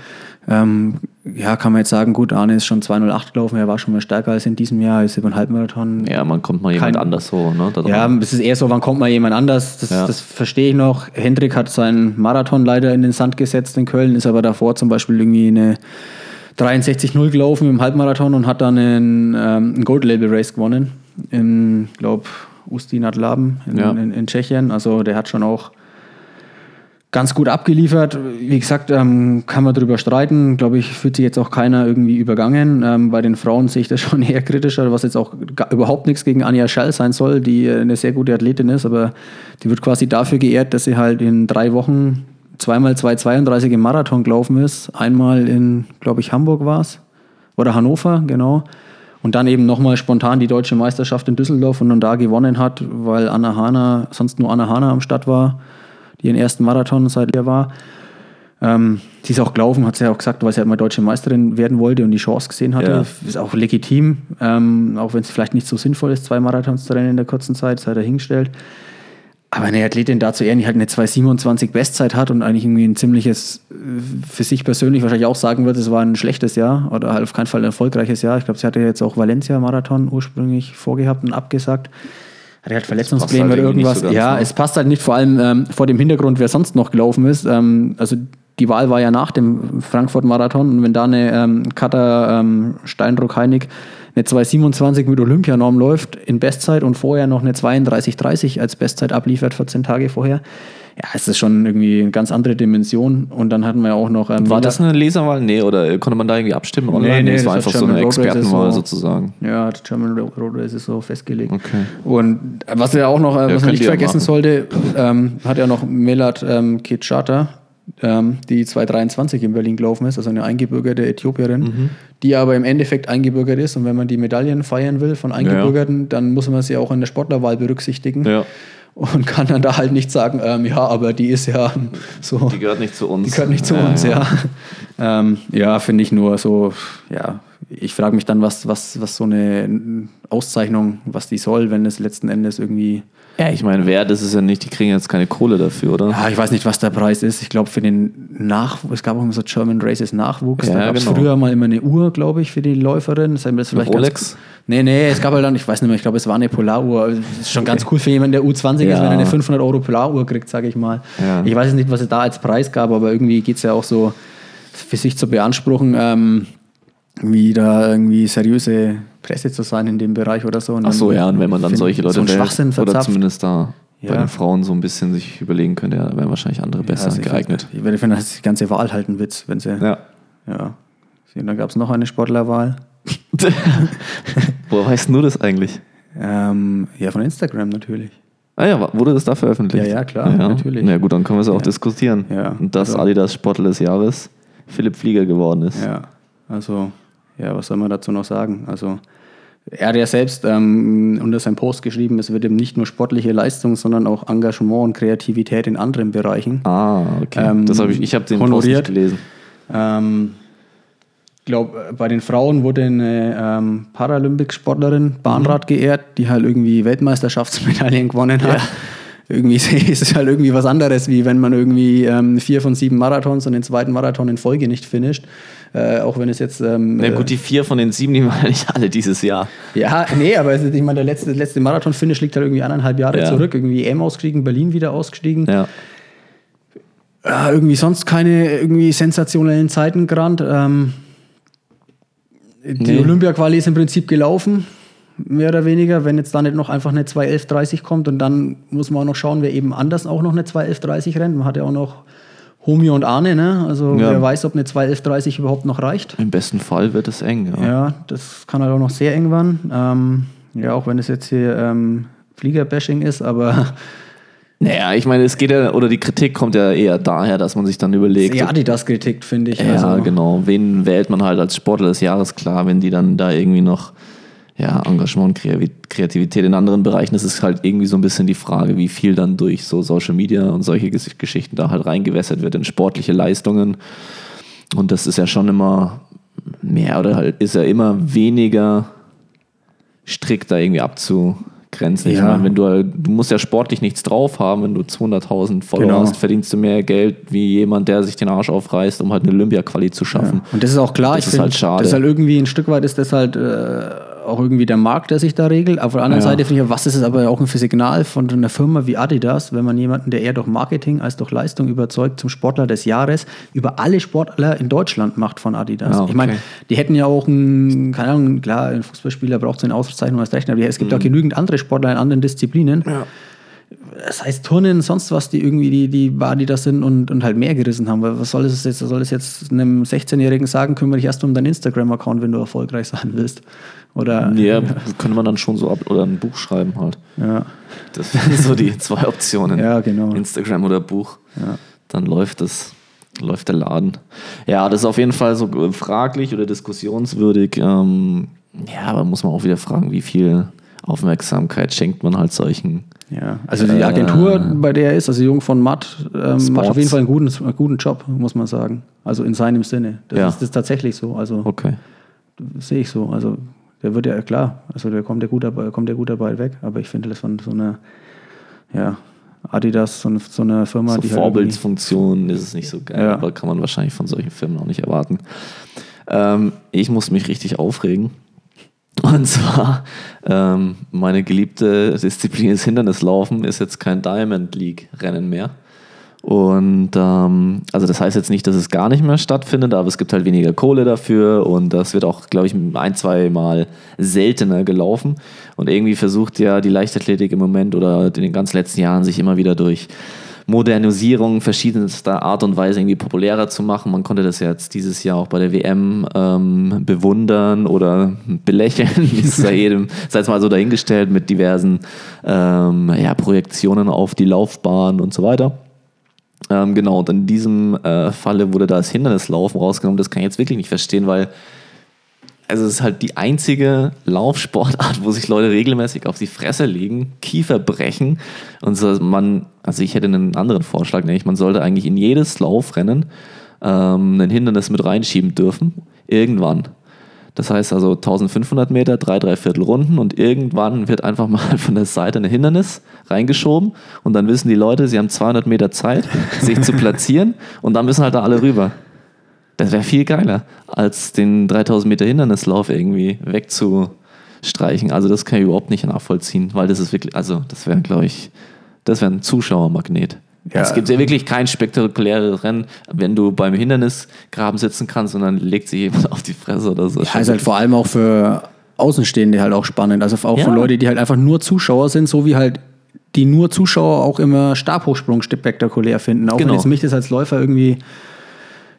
Ähm, ja, kann man jetzt sagen, gut, Arne ist schon 208 gelaufen, er war schon mal stärker als in diesem Jahr, ist über den Halbmarathon Ja, man kommt mal jemand Kein- anders so, ne? ja, es ist eher so, wann kommt mal jemand anders? Das, Ja. das verstehe ich noch. Hendrik hat seinen Marathon leider in den Sand gesetzt in Köln, ist aber davor zum Beispiel irgendwie eine 63-0 gelaufen im Halbmarathon und hat dann einen, ähm, ein Gold Label Race gewonnen. In, glaube Usti nad Labem in, Ja. in, in Tschechien. Also der hat schon auch ganz gut abgeliefert. Wie gesagt, ähm, kann man darüber streiten. Glaube ich, fühlt sich jetzt auch keiner irgendwie übergangen. Ähm, bei den Frauen sehe ich das [LAUGHS] schon eher kritischer, was jetzt auch überhaupt nichts gegen Anja Schall sein soll, die äh, eine sehr gute Athletin ist, aber die wird quasi dafür geehrt, dass sie halt in drei Wochen zweimal 2,32 im Marathon gelaufen ist. Einmal in, glaube ich, Hamburg war es. Oder Hannover, genau. Und dann eben nochmal spontan die deutsche Meisterschaft in Düsseldorf und dann da gewonnen hat, weil Anna Hahner, sonst nur Anna Hahner am Start war, die ihren ersten Marathon seit ihr war. Ähm, sie ist auch gelaufen, hat sie ja auch gesagt, weil sie halt mal deutsche Meisterin werden wollte und die Chance gesehen hatte. Ja. Ist auch legitim, ähm, auch wenn es vielleicht nicht so sinnvoll ist, zwei Marathons zu rennen in der kurzen Zeit, sei dahingestellt. Aber eine Athletin dazu ehren, die halt eine 2,27 Bestzeit hat und eigentlich irgendwie ein ziemliches, äh, für sich persönlich wahrscheinlich auch sagen wird, es war ein schlechtes Jahr oder halt auf keinen Fall ein erfolgreiches Jahr. Ich glaube, sie hatte jetzt auch Valencia-Marathon ursprünglich vorgehabt und abgesagt. Hatte halt Verletzungsprobleme halt oder nicht irgendwas. so ja, ne? es passt halt nicht, vor allem ähm, vor dem Hintergrund, wer sonst noch gelaufen ist. Ähm, also die Wahl war ja nach dem Frankfurt-Marathon und wenn da eine ähm, Katha ähm, Steinruck-Heinig eine 2,27 mit Olympianorm läuft in Bestzeit und vorher noch eine 32,30 als Bestzeit abliefert, 14 Tage vorher, ja, es ist schon irgendwie eine ganz andere Dimension. Und dann hatten wir ja auch noch. Ähm, War das eine Leserwahl? Nee, oder konnte man da irgendwie abstimmen online? nee, es war das einfach hat so eine Road Expertenwahl so- sozusagen. Ja, hat German Road Race ist so festgelegt. Okay. Und was er auch noch, äh, was könnt man nicht vergessen machen. sollte, ähm, hat ja noch Melat ähm, Kitschata, ähm, die 223 in Berlin gelaufen ist, also eine eingebürgerte Äthiopierin, Mhm. die aber im Endeffekt eingebürgert ist. Und wenn man die Medaillen feiern will von Eingebürgerten, dann muss man sie auch in der Sportlerwahl berücksichtigen. Ja. Und kann dann da halt nicht sagen, ähm, ja, aber die ist ja so. Die gehört nicht zu uns. Die gehört nicht zu uns, ja. Ähm, ja, finde ich nur so, ja, ich frage mich dann, was, was, was so eine Auszeichnung, was die soll, wenn es letzten Endes irgendwie. Ja, ich meine, wer, das ist ja nicht, die kriegen jetzt keine Kohle dafür, oder? Ja, ich weiß nicht, was der Preis ist. Ich glaube, für den Nachwuchs, es gab auch immer so German Races Nachwuchs. Ja, da gab es genau. früher mal immer eine Uhr, glaube ich, für die Läuferin. Das das vielleicht Rolex? Ganz, nee, nee, es gab halt dann, ich weiß nicht mehr, ich glaube, es war eine Polaruhr. Das ist schon ganz cool für jemanden, der U20 ist, Ja. wenn er eine 500 Euro Polaruhr kriegt, sage ich mal. Ja. Ich weiß jetzt nicht, was es da als Preis gab, aber irgendwie geht es ja auch so für sich zu beanspruchen, ähm, wie da irgendwie seriöse Presse zu sein in dem Bereich oder so. Und Ach so, ja, und wenn man dann solche Leute so Schwachsinn oder zumindest da bei Ja. den Frauen so ein bisschen sich überlegen könnte, ja, wären wahrscheinlich andere besser Also ich geeignet. Ich würde finden, das ist die ganze Wahl halt ein Witz, wenn sie. Ja. ja. Und dann gab es noch eine Sportlerwahl. [LAUGHS] Woher weißt du das eigentlich? Ähm, ja, von Instagram natürlich. Ah ja, wurde das da veröffentlicht? Ja, ja, klar, natürlich. Na gut, dann können wir es auch Ja. diskutieren. Ja, Und dass also- Adidas Sportler des Jahres Philipp Flieger geworden ist. Ja, also, ja, was soll man dazu noch sagen? Also, er hat ja selbst ähm, unter seinem Post geschrieben, es wird ihm nicht nur sportliche Leistung, sondern auch Engagement und Kreativität in anderen Bereichen. Ah, okay. Ähm, das hab ich ich habe den honoriert. Post nicht gelesen. Ähm, ich glaube, bei den Frauen wurde eine ähm, Paralympic-Sportlerin Bahnrad geehrt, die halt irgendwie Weltmeisterschaftsmedaillen gewonnen hat. Irgendwie [LAUGHS] ist es halt irgendwie was anderes, wie wenn man irgendwie ähm, vier von sieben Marathons und den zweiten Marathon in Folge nicht finisht. Äh, auch wenn es jetzt. Ähm, Na gut, die vier von den sieben, die waren ja nicht alle dieses Jahr. ja, nee, aber es ist, ich meine, der letzte, letzte Marathon-Finish liegt halt irgendwie eineinhalb Jahre Ja. zurück. Irgendwie EM ausgestiegen, Berlin wieder ausgestiegen. Ja. Ja, irgendwie sonst keine irgendwie sensationellen Zeiten gerannt. Ähm, die Nee. Olympia-Quali ist im Prinzip gelaufen, mehr oder weniger. Wenn jetzt da nicht noch einfach eine 2.11.30 kommt und dann muss man auch noch schauen, wer eben anders auch noch eine 2.11.30 rennt. Man hat ja auch noch Homio und Arne, ne? Also Ja. wer weiß, ob eine 21130 überhaupt noch reicht. Im besten Fall wird es eng. Ja. Ja, das kann halt auch noch sehr eng werden. Ähm, ja, auch wenn es jetzt hier ähm, Fliegerbashing ist, aber [LAUGHS] Naja, ich meine, es geht ja, oder die Kritik kommt ja eher daher, dass man sich dann überlegt, sehr Adidas kritik, finde ich. Ja, also, genau. Wen wählt man halt als Sportler des Jahres? Klar, wenn die dann da irgendwie noch ja, Engagement und Kreativität in anderen Bereichen, das ist halt irgendwie so ein bisschen die Frage, wie viel dann durch so Social Media und solche Ges- Geschichten da halt reingewässert wird in sportliche Leistungen. Und das ist ja schon immer mehr oder halt ist ja immer weniger strikt da irgendwie abzugrenzen. Ich Ja. meine, wenn du, halt- du musst ja sportlich nichts drauf haben, wenn du 200.000 Follower Genau. hast, verdienst du mehr Geld wie jemand, der sich den Arsch aufreißt, um halt eine Olympia-Quali zu schaffen. Und das ist auch klar, Das ich ist finde, halt schade. das ist halt irgendwie ein Stück weit ist das halt äh, auch irgendwie der Markt, der sich da regelt. Auf der anderen Ja. Seite finde ich, was ist es aber auch für Signal von einer Firma wie Adidas, wenn man jemanden, der eher durch Marketing als durch Leistung überzeugt, zum Sportler des Jahres über alle Sportler in Deutschland macht von Adidas. Ja, okay. Ich meine, die hätten ja auch einen, keine Ahnung, klar, ein Fußballspieler braucht so eine Auszeichnung als Rechner, aber es gibt auch genügend andere Sportler in anderen Disziplinen. Das heißt Turnen, sonst was, die irgendwie die, die Adidas sind und, und halt mehr gerissen haben. Weil was soll es jetzt, soll es jetzt einem 16-Jährigen sagen, kümmere dich erst um deinen Instagram-Account, wenn du erfolgreich sein willst. Oder Ja, [LAUGHS] könnte man dann schon so ab oder ein Buch schreiben halt. ja. Das wären so die zwei Optionen. [LAUGHS] Ja, genau. Instagram oder Buch. Ja. Dann läuft das, läuft der Laden. Ja, das ist auf jeden Fall so äh, fraglich oder diskussionswürdig. Ähm, ja, aber muss man auch wieder fragen, wie viel Aufmerksamkeit schenkt man halt solchen. Ja, also die Agentur, bei der er ist, also Jung von Matt, ähm, macht auf jeden Fall einen guten, einen guten Job, muss man sagen. Also in seinem Sinne. Das, Ja. ist, das ist tatsächlich so. Also Okay. sehe ich so. Also der wird ja klar, also der kommt ja gut dabei, kommt ja gut dabei weg. Aber ich finde das von so einer, ja, Adidas, so eine, so eine Firma, So die halt Vorbildsfunktion ist es nicht so geil, Ja. aber kann man wahrscheinlich von solchen Firmen auch nicht erwarten. Ähm, ich muss mich richtig aufregen. Und zwar, ähm, meine geliebte Disziplin ist Hindernislaufen, ist jetzt kein Diamond League-Rennen mehr. Und ähm, also das heißt jetzt nicht, dass es gar nicht mehr stattfindet, aber es gibt halt weniger Kohle dafür und das wird auch, glaube ich, ein, zwei Mal seltener gelaufen. Und irgendwie versucht ja die Leichtathletik im Moment oder in den ganz letzten Jahren sich immer wieder durch Modernisierung verschiedenster Art und Weise irgendwie populärer zu machen. Man konnte das ja jetzt dieses Jahr auch bei der WM ähm, bewundern oder belächeln, wie es sei [LAUGHS] jedem, sei es mal so dahingestellt, mit diversen ähm, ja, Projektionen auf die Laufbahn und so weiter. Ähm, genau, und in diesem äh, Falle wurde da das Hindernislaufen rausgenommen. Das kann ich jetzt wirklich nicht verstehen, weil also es ist halt die einzige Laufsportart, wo sich Leute regelmäßig auf die Fresse legen, Kiefer brechen und so man, also ich hätte einen anderen Vorschlag, nämlich man sollte eigentlich in jedes Laufrennen ähm, ein Hindernis mit reinschieben dürfen, irgendwann. Das heißt also 1500 Meter, drei, drei Viertel Runden und irgendwann wird einfach mal von der Seite ein Hindernis reingeschoben und dann wissen die Leute, sie haben 200 Meter Zeit, sich zu platzieren und dann müssen halt da alle rüber. Das wäre viel geiler, als den 3000 Meter Hindernislauf irgendwie wegzustreichen. Also das kann ich überhaupt nicht nachvollziehen, weil das ist wirklich, also das wäre, glaube ich, das wäre ein Zuschauermagnet. Ja. Es gibt ja wirklich kein spektakuläres Rennen, wenn du beim Hindernisgraben sitzen kannst und dann legt sich jemand auf die Fresse oder so. Ja, ist halt vor allem auch für Außenstehende halt auch spannend. Also auch Ja. von Leuten, die halt einfach nur Zuschauer sind, so wie halt die nur Zuschauer auch immer Stabhochsprung spektakulär finden. Auch Genau. wenn jetzt mich das als Läufer irgendwie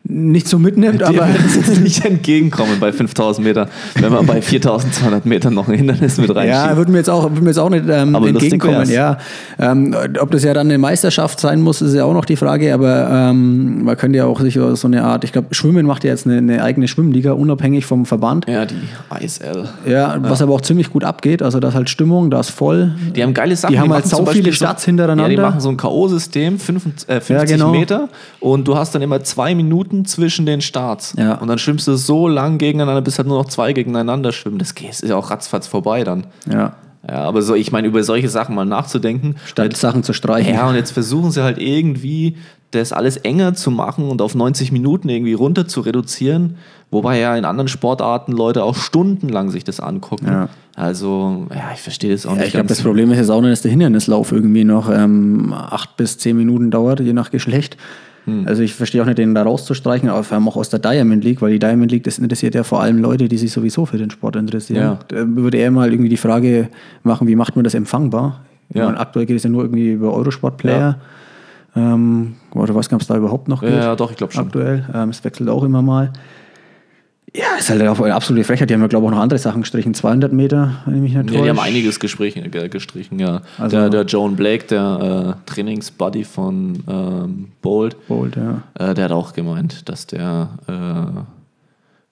nicht so mitnimmt, aber wird es jetzt nicht entgegenkommen bei 5000 Metern, wenn man bei 4200 Metern noch ein Hindernis mit ja, reinschiebt. würde mir jetzt auch, würde mir jetzt auch nicht ähm, entgegenkommen. Ja, ähm, ob das ja dann eine Meisterschaft sein muss, ist ja auch noch die Frage. Aber ähm, man könnte ja auch sich so eine Art, ich glaube, Schwimmen macht ja jetzt eine, eine eigene Schwimmliga, unabhängig vom Verband. ja, die ISL. Ja, was aber auch ziemlich gut abgeht. Also das ist halt Stimmung, da ist voll. Die haben geile Sachen. Die haben halt sau viele Starts hintereinander. Ja, die machen so ein K.O.-System, 50, äh, 50 Ja, genau. Meter. Und du hast dann immer zwei Minuten zwischen den Starts. Ja. Und dann schwimmst du so lang gegeneinander, bis halt nur noch zwei gegeneinander schwimmen. Das geht- ist ja auch ratzfatz vorbei dann. Ja, Ja, aber so, ich meine, über solche Sachen mal nachzudenken. statt Sachen zu streichen. Ja, und jetzt versuchen sie halt irgendwie, das alles enger zu machen und auf 90 Minuten irgendwie runter zu reduzieren. Wobei ja in anderen Sportarten Leute auch stundenlang sich das angucken. Ja. Also, ja, ich verstehe das auch Ja, nicht ich glaube, das Problem ist jetzt auch nicht, dass der Hindernislauf irgendwie noch ähm, acht bis zehn Minuten dauert, je nach Geschlecht. Hm. Also ich verstehe auch nicht, den da rauszustreichen, aber vor allem auch aus der Diamond League, weil die Diamond League, das interessiert ja vor allem Leute, die sich sowieso für den Sport interessieren. Ja. Da würde er mal irgendwie die Frage machen, wie macht man das empfangbar? Ja. meine, aktuell geht es ja nur irgendwie über Eurosport-Player. Ähm, oder was gab es da überhaupt noch? Ja, ja, doch, ich glaube schon. Aktuell. Ähm, es wechselt auch immer mal. Ja, ist halt auch eine absolute Frechheit. Die haben ja, glaube ich, auch noch andere Sachen gestrichen. 200 Meter, wenn ich mich nicht Ja, die haben einiges gestrichen, äh, gestrichen ja. Also- der, der Joan Blake, der äh, Trainingsbuddy von ähm, Bolt, Bolt, ja. äh, der hat auch gemeint, dass der äh,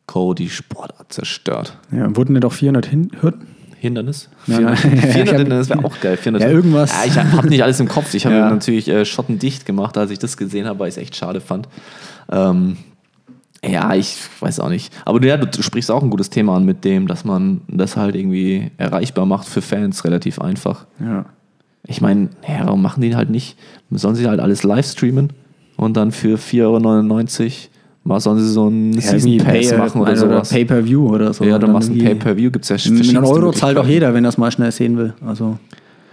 Co. die Sportart zerstört. ja. Wurden nicht auch 400 Hin Hürden? Hindernis? Nein, nein. 400 Ich hab- Hindernis wäre auch geil. 400 Ja, irgendwas. Ja, ich habe nicht alles im Kopf. Ich habe [LAUGHS] Ja. natürlich äh, schottendicht gemacht, als ich das gesehen habe, weil ich es echt schade fand. Ähm, ja, ich weiß auch nicht. Aber du, ja, du sprichst auch ein gutes Thema an mit dem, dass man das halt irgendwie erreichbar macht für Fans relativ einfach. Ja. Ich meine, ja, warum machen die halt nicht? Sollen sie halt alles live streamen und dann für 4,99 Euro mal sollen sie so einen Season Pass machen oder sowas? Pay-Per-View oder so. ja, dann machst du ein Pay-Per-View, gibt es ja Einen verschiedenste Euro zahlt auch jeder, wenn es mal schnell sehen will. Also,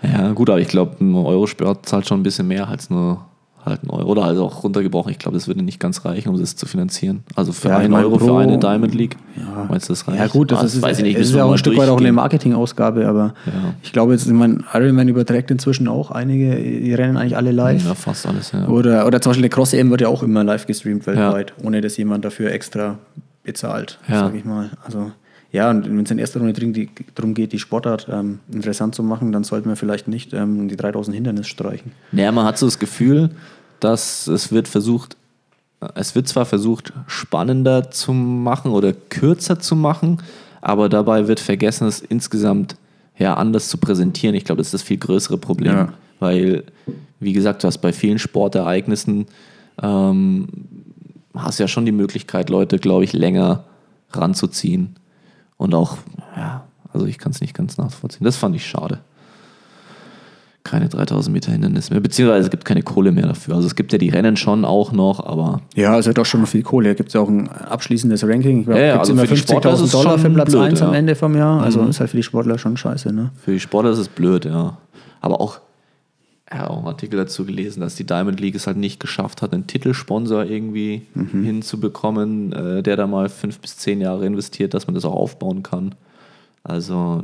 Ja, gut, aber ich glaube, ein Euro-Sport zahlt schon ein bisschen mehr als nur halt ein Euro. Oder also auch runtergebrochen. Ich glaube, das würde nicht ganz reichen, um das zu finanzieren. Also für Ja, ich einen mein, Euro für pro- eine Diamond League. Ja. Meinst du, das reicht? ja gut, das Ah, ist, weiß ich nicht. ist ja auch ein Stück weit auch eine. Marketingausgabe, aber Ja. ich glaube jetzt, ich meine, Ironman überträgt inzwischen auch einige, die rennen eigentlich alle live. Ja, fast alles, ja. Oder, oder zum Beispiel eine Cross-EM wird ja auch immer live gestreamt weltweit, ohne dass jemand dafür extra bezahlt, Ja. sag ich mal. Also ja, und wenn es in erster Runde darum geht, die Sportart ähm, interessant zu machen, dann sollten wir vielleicht nicht ähm, die 3000 Hindernis streichen. Naja, man hat so das Gefühl, dass es wird versucht, es wird zwar versucht, spannender zu machen oder kürzer zu machen, aber dabei wird vergessen, es insgesamt ja anders zu präsentieren. Ich glaube, das ist das viel größere Problem, Ja. weil, wie gesagt, du hast bei vielen Sportereignissen ähm, hast ja schon die Möglichkeit, Leute, glaube ich, länger ranzuziehen und auch, ja, also ich kann es nicht ganz nachvollziehen. Das fand ich schade keine 3000 Meter Hindernis mehr, beziehungsweise es gibt keine Kohle mehr dafür. Also es gibt ja die Rennen schon auch noch, aber Ja, es hat doch schon noch viel Kohle. Da gibt es ja auch ein abschließendes Ranking. Ich glaube, Ja, ja, also immer für die Sportler ist 50.000 es Dollar für Platz blöd, 1 am ja. Ende vom Jahr. Also Mhm. ist halt für die Sportler schon scheiße. Ne? für die Sportler ist es blöd, ja. Aber auch, ja, auch einen Artikel dazu gelesen, dass die Diamond League es halt nicht geschafft hat, einen Titelsponsor irgendwie Mhm. hinzubekommen, äh, der da mal fünf bis zehn Jahre investiert, dass man das auch aufbauen kann. Also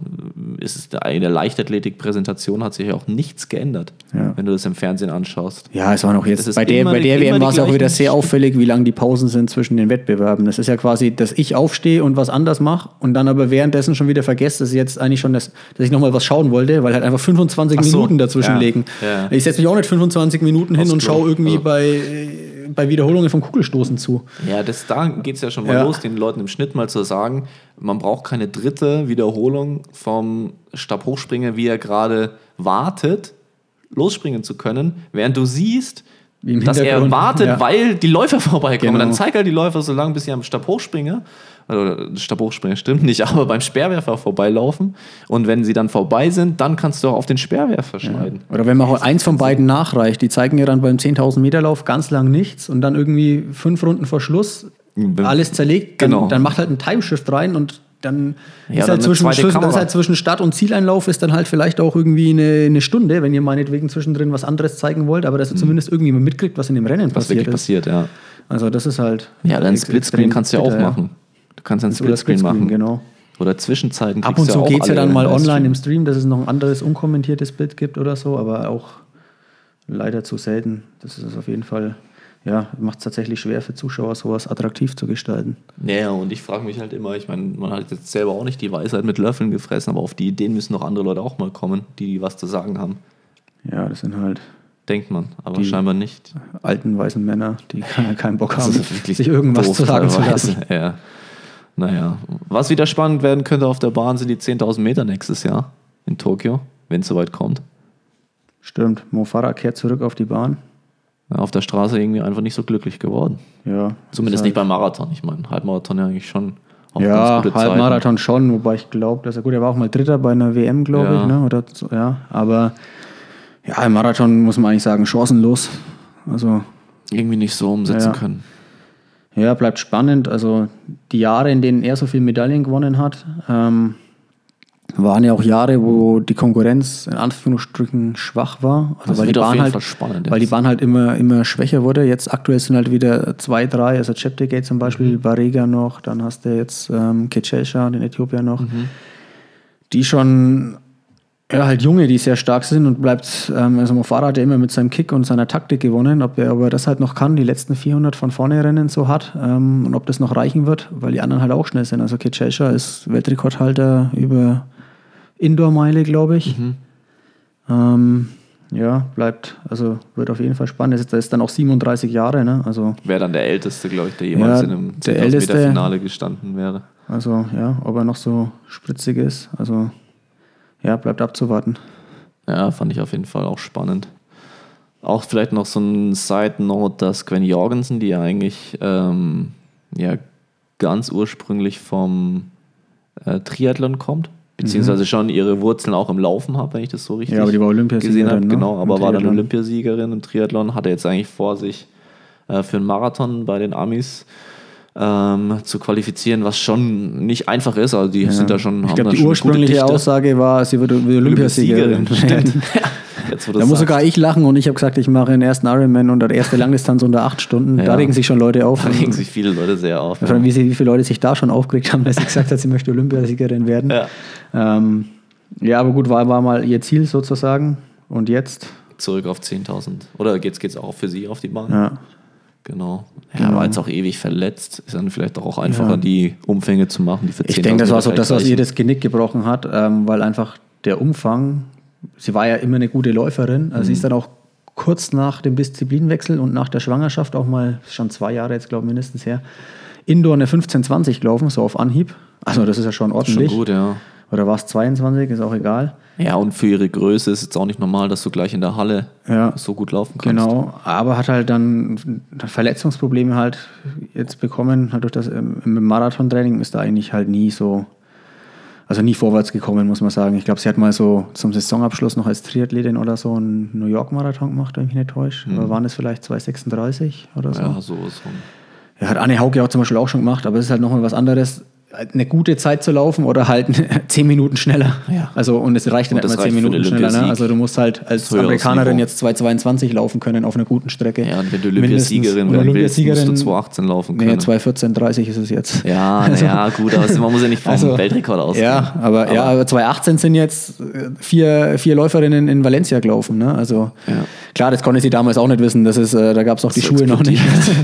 äh, ist es in der Leichtathletik-Präsentation hat sich ja auch nichts geändert, Ja. wenn du das im Fernsehen anschaust. Ja, es war noch jetzt bei der, bei der WM war es auch wieder sehr auffällig, wie lang die Pausen sind zwischen den Wettbewerben. Das ist ja quasi, dass ich aufstehe und was anders mache und dann aber währenddessen schon wieder vergesse, dass ich jetzt eigentlich schon das, dass ich nochmal was schauen wollte, weil halt einfach 25 Ach so, Minuten dazwischen ja, liegen. ja. Ich setze mich auch nicht 25 Minuten hin Aufs und schaue irgendwie Also. bei, äh, bei Wiederholungen vom Kugelstoßen zu. Ja, das, da geht es ja schon mal Ja. los, den Leuten im Schnitt mal zu sagen, man braucht keine dritte Wiederholung vom Stabhochspringer, wie er gerade wartet, losspringen zu können, während du siehst, dass er wartet, ja. weil die Läufer vorbeikommen. Genau. Dann zeig halt die Läufer so lange, bis sie am Stabhochspringer, oder Stabhochspringer stimmt nicht, [LAUGHS] aber beim Speerwerfer vorbeilaufen. Und wenn sie dann vorbei sind, dann kannst du auch auf den Speerwerfer schneiden. Oder wenn man auch eins von beiden nachreicht, die zeigen ja dann beim 10.000 Meter Lauf ganz lang nichts und dann irgendwie fünf Runden vor Schluss alles zerlegt, dann, Genau. dann macht halt ein Timeshift rein und dann Ja, ist halt zwischen, dann ist halt zwischen Start- und Zieleinlauf ist dann halt vielleicht auch irgendwie eine, eine Stunde, wenn ihr meinetwegen zwischendrin was anderes zeigen wollt, aber dass ihr zumindest irgendwie mal mitkriegt, was in dem Rennen Mhm. Was passiert wirklich ist. passiert, ja. Also das ist halt. Ja, dann Splitscreen kannst du ja auch machen. Du kannst einen Splitscreen machen. genau. Oder Zwischenzeiten Ab und zu geht es ja dann mal online im Stream, dass es noch ein anderes unkommentiertes Bild gibt oder so, aber auch leider zu selten. Das ist auf jeden Fall, ja, macht es tatsächlich schwer für Zuschauer, sowas attraktiv zu gestalten. Ja, und ich frage mich halt immer, ich meine, man hat jetzt selber auch nicht die Weisheit mit Löffeln gefressen, aber auf die Ideen müssen noch andere Leute auch mal kommen, die, was zu sagen haben. Ja, das sind halt Denkt man, aber Die- scheinbar nicht. alten weißen Männer, die ke- [LAUGHS] keinen Bock haben, sich irgendwas doof zu sagen zu lassen. Ja. Naja, was wieder spannend werden könnte auf der Bahn sind die 10.000 Meter nächstes Jahr in Tokio, wenn es soweit kommt. Stimmt, Mo Farah kehrt zurück auf die Bahn. Ja, auf der Straße irgendwie einfach nicht so glücklich geworden. Ja, Zumindest nicht halt, beim Marathon. Ich meine, Halbmarathon ja eigentlich schon auch Ja, ganz gute Zeiten. Halbmarathon schon, wobei ich glaube, dass er gut, er war auch mal Dritter bei einer WM, glaube Ja. ich, ne? Oder so, ja, aber ja, im Marathon muss man eigentlich sagen, chancenlos. Also Irgendwie nicht so umsetzen Ja. können. Ja, bleibt spannend. Also die Jahre, in denen er so viele Medaillen gewonnen hat, ähm, waren ja auch Jahre, wo die Konkurrenz in Anführungsstrichen schwach war. Also Das weil die Bahn halt, weil die. Bahn halt immer, immer schwächer wurde. Jetzt aktuell sind halt wieder zwei, drei, also Cheptegei zum Beispiel, Mhm. Barega noch, dann hast du jetzt ähm, Kechesha, den Äthiopier noch, Mhm. die schon Ja, halt Junge, die sehr stark sind und bleibt, ähm, also Mofara hat ja immer mit seinem Kick und seiner Taktik gewonnen, ob er, ob er das halt noch kann, die letzten 400 von vorne rennen so hat ähm, und ob das noch reichen wird, weil die anderen halt auch schnell sind. Also Kitchesha ist Weltrekordhalter über Indoor-Meile, glaube ich. Mhm. Ähm, ja, bleibt, also wird auf jeden Fall spannend. Er ist, ist dann auch 37 Jahre, ne? Also, Wäre dann der Älteste, glaube ich, der jemals Ja, in einem der 10.000 Älteste. Meter Finale gestanden wäre. also ja, ob er noch so spritzig ist. Also ja, bleibt abzuwarten. Ja, fand ich auf jeden Fall auch spannend. Auch vielleicht noch so ein Side-Note, dass Gwen Jorgensen, die ja eigentlich ähm, ja, ganz ursprünglich vom äh, Triathlon kommt, beziehungsweise schon ihre Wurzeln auch im Laufen hat, wenn ich das so richtig Mhm. Ja, aber die war Olympiasiegerin, gesehen habe. ne? Genau, aber war dann. Olympiasiegerin im Triathlon, hatte jetzt eigentlich vor, sich äh, für einen Marathon bei den Amis ähm, zu qualifizieren, was schon nicht einfach ist. Also die sind da schon. Ich glaube, da die ursprüngliche. Aussage war, sie wird Olympiasiegerin. [LAUGHS] Stimmt. Jetzt, Da muss sagst. sogar ich lachen und ich habe gesagt, ich mache den ersten Ironman und der erste Langdistanz unter acht Stunden. Da Ja. regen sich schon Leute auf. Da regen sich viele Leute sehr auf. Allem, wie, wie viele Leute sich da schon aufgeregt haben, dass sie gesagt hat, sie möchte Olympiasiegerin werden. Ja. Ähm, ja, aber gut, war, war mal ihr Ziel sozusagen. Und jetzt, Zurück auf 10.000. Oder geht's, geht's auch für sie auf die Bahn? ja, Genau. Ja, war jetzt auch ewig verletzt. Ist dann vielleicht auch einfacher, Ja. die Umfänge zu machen, die für ich 10.000 denke, das war so das, was ihr das Genick gebrochen hat, ähm, weil einfach der Umfang, sie war ja immer eine gute Läuferin. Also sie Mhm. ist dann auch kurz nach dem Disziplinwechsel und nach der Schwangerschaft auch mal, schon zwei Jahre jetzt, glaube ich, mindestens her, Indoor eine 15-20 gelaufen, so auf Anhieb. Also das ist ja schon reichen. Schon ordentlich. gut, ja. Oder war es 22, ist auch egal. Ja, und für ihre Größe ist es auch nicht normal, dass du gleich in der Halle Ja. so gut laufen kannst. Genau, aber hat halt dann Verletzungsprobleme halt jetzt bekommen, halt durch das ähm, im Marathontraining ist da eigentlich halt nie so, also nie vorwärts gekommen, muss man sagen. Ich glaube, sie hat mal so zum Saisonabschluss noch als Triathletin oder so einen New York Marathon gemacht, wenn ich mich nicht täusche. Aber waren es vielleicht 2,36 oder so? Ja, so, so. Ja, hat Anne Hauke auch zum Beispiel auch schon gemacht, aber es ist halt nochmal was anderes, eine gute Zeit zu laufen oder halt [LAUGHS] zehn Minuten schneller. Ja. Also und es reicht das mal reicht zehn Minuten schneller. Ne? Also du musst halt als Amerikanerin Niveau. jetzt 2,22 laufen können auf einer guten Strecke. Ja, und wenn du. Olympiasiegerin werden willst, musst du Olympiasiegerin- 2,18 laufen Nee, können. 2,14,30 ist es jetzt. ja, [LAUGHS] naja, gut, aber man muss ja nicht vom Also, Weltrekord aus. Ja, aber, ja, aber 2018 sind jetzt äh, vier, vier Läuferinnen in Valencia gelaufen. Ne? Also Ja. klar, das konnte sie damals auch nicht wissen. Das ist, äh, da gab es auch die So Schuhe noch nicht.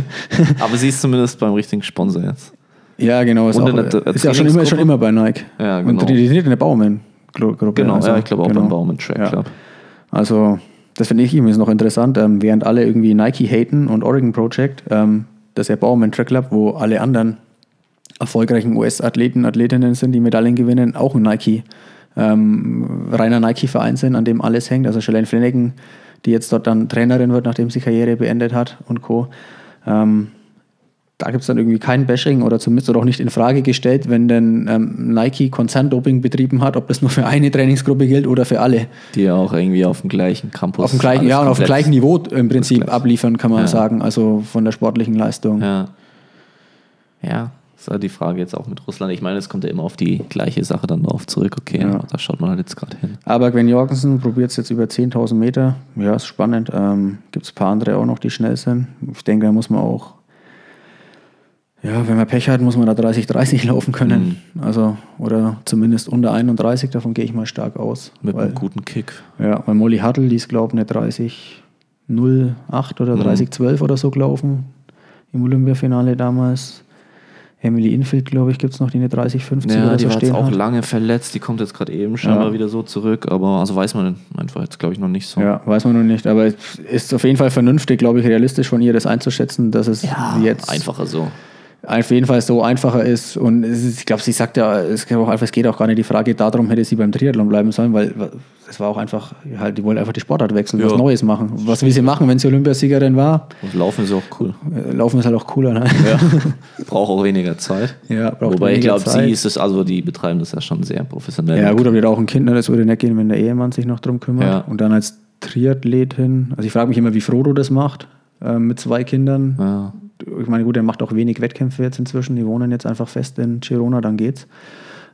[LAUGHS] Aber sie ist zumindest beim richtigen Sponsor jetzt. Ja, genau. Ist, Und auch, der ist ja schon immer, schon immer bei Nike. Ja, Und genau. die trainiert in der Baumann-Gruppe. Genau, also, ja, ich glaube auch genau. beim Baumann Track Ja. Club. Also, das finde ich übrigens noch interessant, ähm, während alle irgendwie Nike haten und Oregon Project, ähm, das ist ja Baumann Track Club, wo alle anderen erfolgreichen US-Athleten, Athletinnen sind, die Medaillen gewinnen, auch ein Nike, ähm, reiner Nike-Verein sind, an dem alles hängt. Also Shalane Flanagan, die jetzt dort dann Trainerin wird, nachdem sie Karriere beendet hat und Co. Ähm, da gibt es dann irgendwie kein Bashing oder zumindest oder auch nicht in Frage gestellt, wenn denn ähm, Nike Konzerndoping betrieben hat, ob das nur für eine Trainingsgruppe gilt oder für alle. Die ja auch irgendwie auf dem gleichen Campus. Auf dem gleichen, ja, und auf dem gleichen Niveau im Prinzip abliefern, kann man Ja. sagen, also von der sportlichen Leistung. Ja. Ja, ist halt die Frage jetzt auch mit Russland. Ich meine, es kommt ja immer auf die gleiche Sache dann drauf zurück. Okay, Ja. da schaut man halt jetzt gerade hin. Aber Gwen Jorgensen probiert es jetzt über 10.000 Meter. Ja, ist spannend. Ähm, Gibt es ein paar andere auch noch, die schnell sind. Ich denke, da muss man auch, ja, wenn man Pech hat, muss man da 30, 30 [LAUGHS] laufen können. Mhm. Also, oder zumindest unter 31, davon gehe ich mal stark aus. Mit weil, einem guten Kick. ja, weil Molly Hattel, die ist, glaube ich, eine 30, 08 oder Mhm. 30, 12 oder so gelaufen im Olympiafinale damals. Emily Infield, glaube ich, gibt es noch, die eine 30, 50 Ja, oder die so war jetzt stehen auch hat. lange verletzt. Die kommt jetzt gerade eben scheinbar Ja. wieder so zurück. Aber also weiß man einfach jetzt, glaube ich, noch nicht so. Ja, weiß man noch nicht, aber es ist auf jeden Fall vernünftig, glaube ich, realistisch von ihr das einzuschätzen, dass es jetzt einfacher so. Auf jeden Fall so einfacher ist. Und ist, ich glaube, sie sagt ja, es geht, auch einfach, es geht auch gar nicht die Frage darum, hätte sie beim Triathlon bleiben sollen, weil es war auch einfach, halt, die wollte einfach die Sportart wechseln, Ja. was Neues machen. Was will sie machen, wenn sie Olympiasiegerin war? Und Laufen ist auch cool. Äh, Laufen ist halt auch cooler. Ne? Ja. [LAUGHS] Braucht auch weniger Zeit. Ja, braucht Wobei ich glaube, sie ist es, also die betreiben das ja schon sehr professionell. Ja, gut, aber die hat auch ein Kind, ne? das würde nicht gehen, wenn der Ehemann sich noch drum kümmert. Ja. Und dann als Triathletin, also ich frage mich immer, wie Frodo das macht, äh, mit zwei Kindern. Ja. Ich meine, gut, er macht auch wenig Wettkämpfe jetzt inzwischen. Die wohnen jetzt einfach fest in Girona, dann geht's.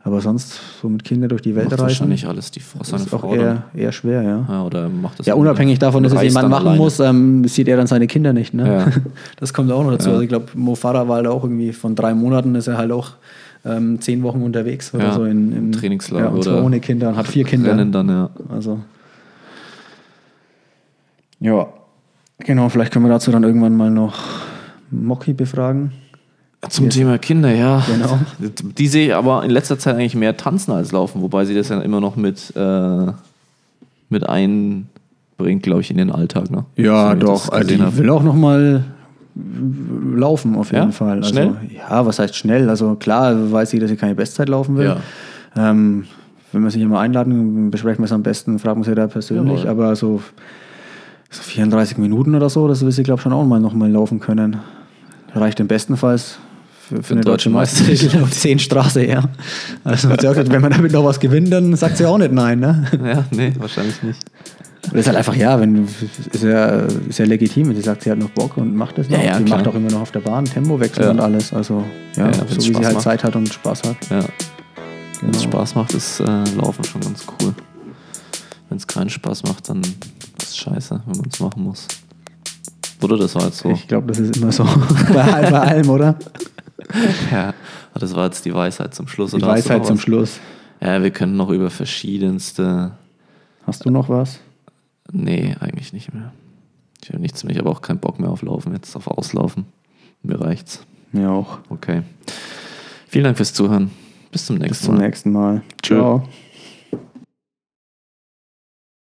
Aber sonst so mit Kindern durch die Welt Macht reisen, wahrscheinlich alles die Frau, seine ist auch Frau. eher, eher schwer, ja. Ja, oder macht das Ja, unabhängig davon, dass es jemand machen alleine. muss, ähm, sieht er dann seine Kinder nicht. Ne? Ja. [LAUGHS] Das kommt auch noch dazu. Also ich glaube, Mo Farah war halt auch irgendwie von drei Monaten, ist er halt auch ähm, zehn Wochen unterwegs oder Ja, so in, im Trainingslager ja, und zwar oder ohne Kinder und hat vier Kinder. Rennen dann, ja. Also. Ja, genau, vielleicht können wir dazu dann irgendwann mal noch Mocky befragen. Zum Thema Kinder, ja. Genau. [LAUGHS] Die sehe ich aber in letzter Zeit eigentlich mehr tanzen als laufen, wobei sie das ja immer noch mit, äh, mit einbringt, glaube ich, in den Alltag. Ne? Ja, ich doch. Also hab. will auch noch mal laufen auf jeden Ja? Fall. Also, Schnell? Ja, was heißt schnell? Also klar weiß sie, dass sie keine Bestzeit laufen will. Ja. Ähm, wenn wir sie hier mal einladen, besprechen wir es am besten, fragen wir sie da persönlich. Jawohl. Aber so, so 34 Minuten oder so, das will sie, glaube ich, schon auch mal noch mal laufen können. Reicht im besten Fall für, für eine deutsche deutschen Meisterschaft [LAUGHS] auf 10 Straße, ja. Also [LAUGHS] sie wenn man damit noch was gewinnt, dann sagt sie auch nicht nein. Ne? [LAUGHS] Ja, nee, wahrscheinlich nicht. Das ist halt einfach, ja, wenn, ist, ja, ist ja legitim, wenn sie sagt, sie hat noch Bock und macht das noch. Ja, ja, sie klar. macht auch immer noch auf der Bahn Tempowechsel Ja. und alles. Also, ja, Ja, so wie sie Spaß halt macht. Zeit hat und Spaß hat. Ja. Wenn es Genau. Spaß macht, ist äh, Laufen schon ganz cool. Wenn es keinen Spaß macht, dann ist es scheiße, wenn man es machen muss. Oder das war jetzt so. Ich glaube, das ist immer so [LAUGHS] bei, bei allem, oder? [LAUGHS] Ja, das war jetzt die Weisheit zum Schluss. Die oder Weisheit zum was? Schluss. Ja, wir können noch über verschiedenste. Hast du noch was? Nee, eigentlich nicht mehr. Ich habe nichts mehr. Ich habe auch keinen Bock mehr auf Laufen, jetzt auf Auslaufen. Mir reicht's. Mir auch. Okay. Vielen Dank fürs Zuhören. Bis zum nächsten Bis zum Mal. nächsten Mal. Tschö. Ciao.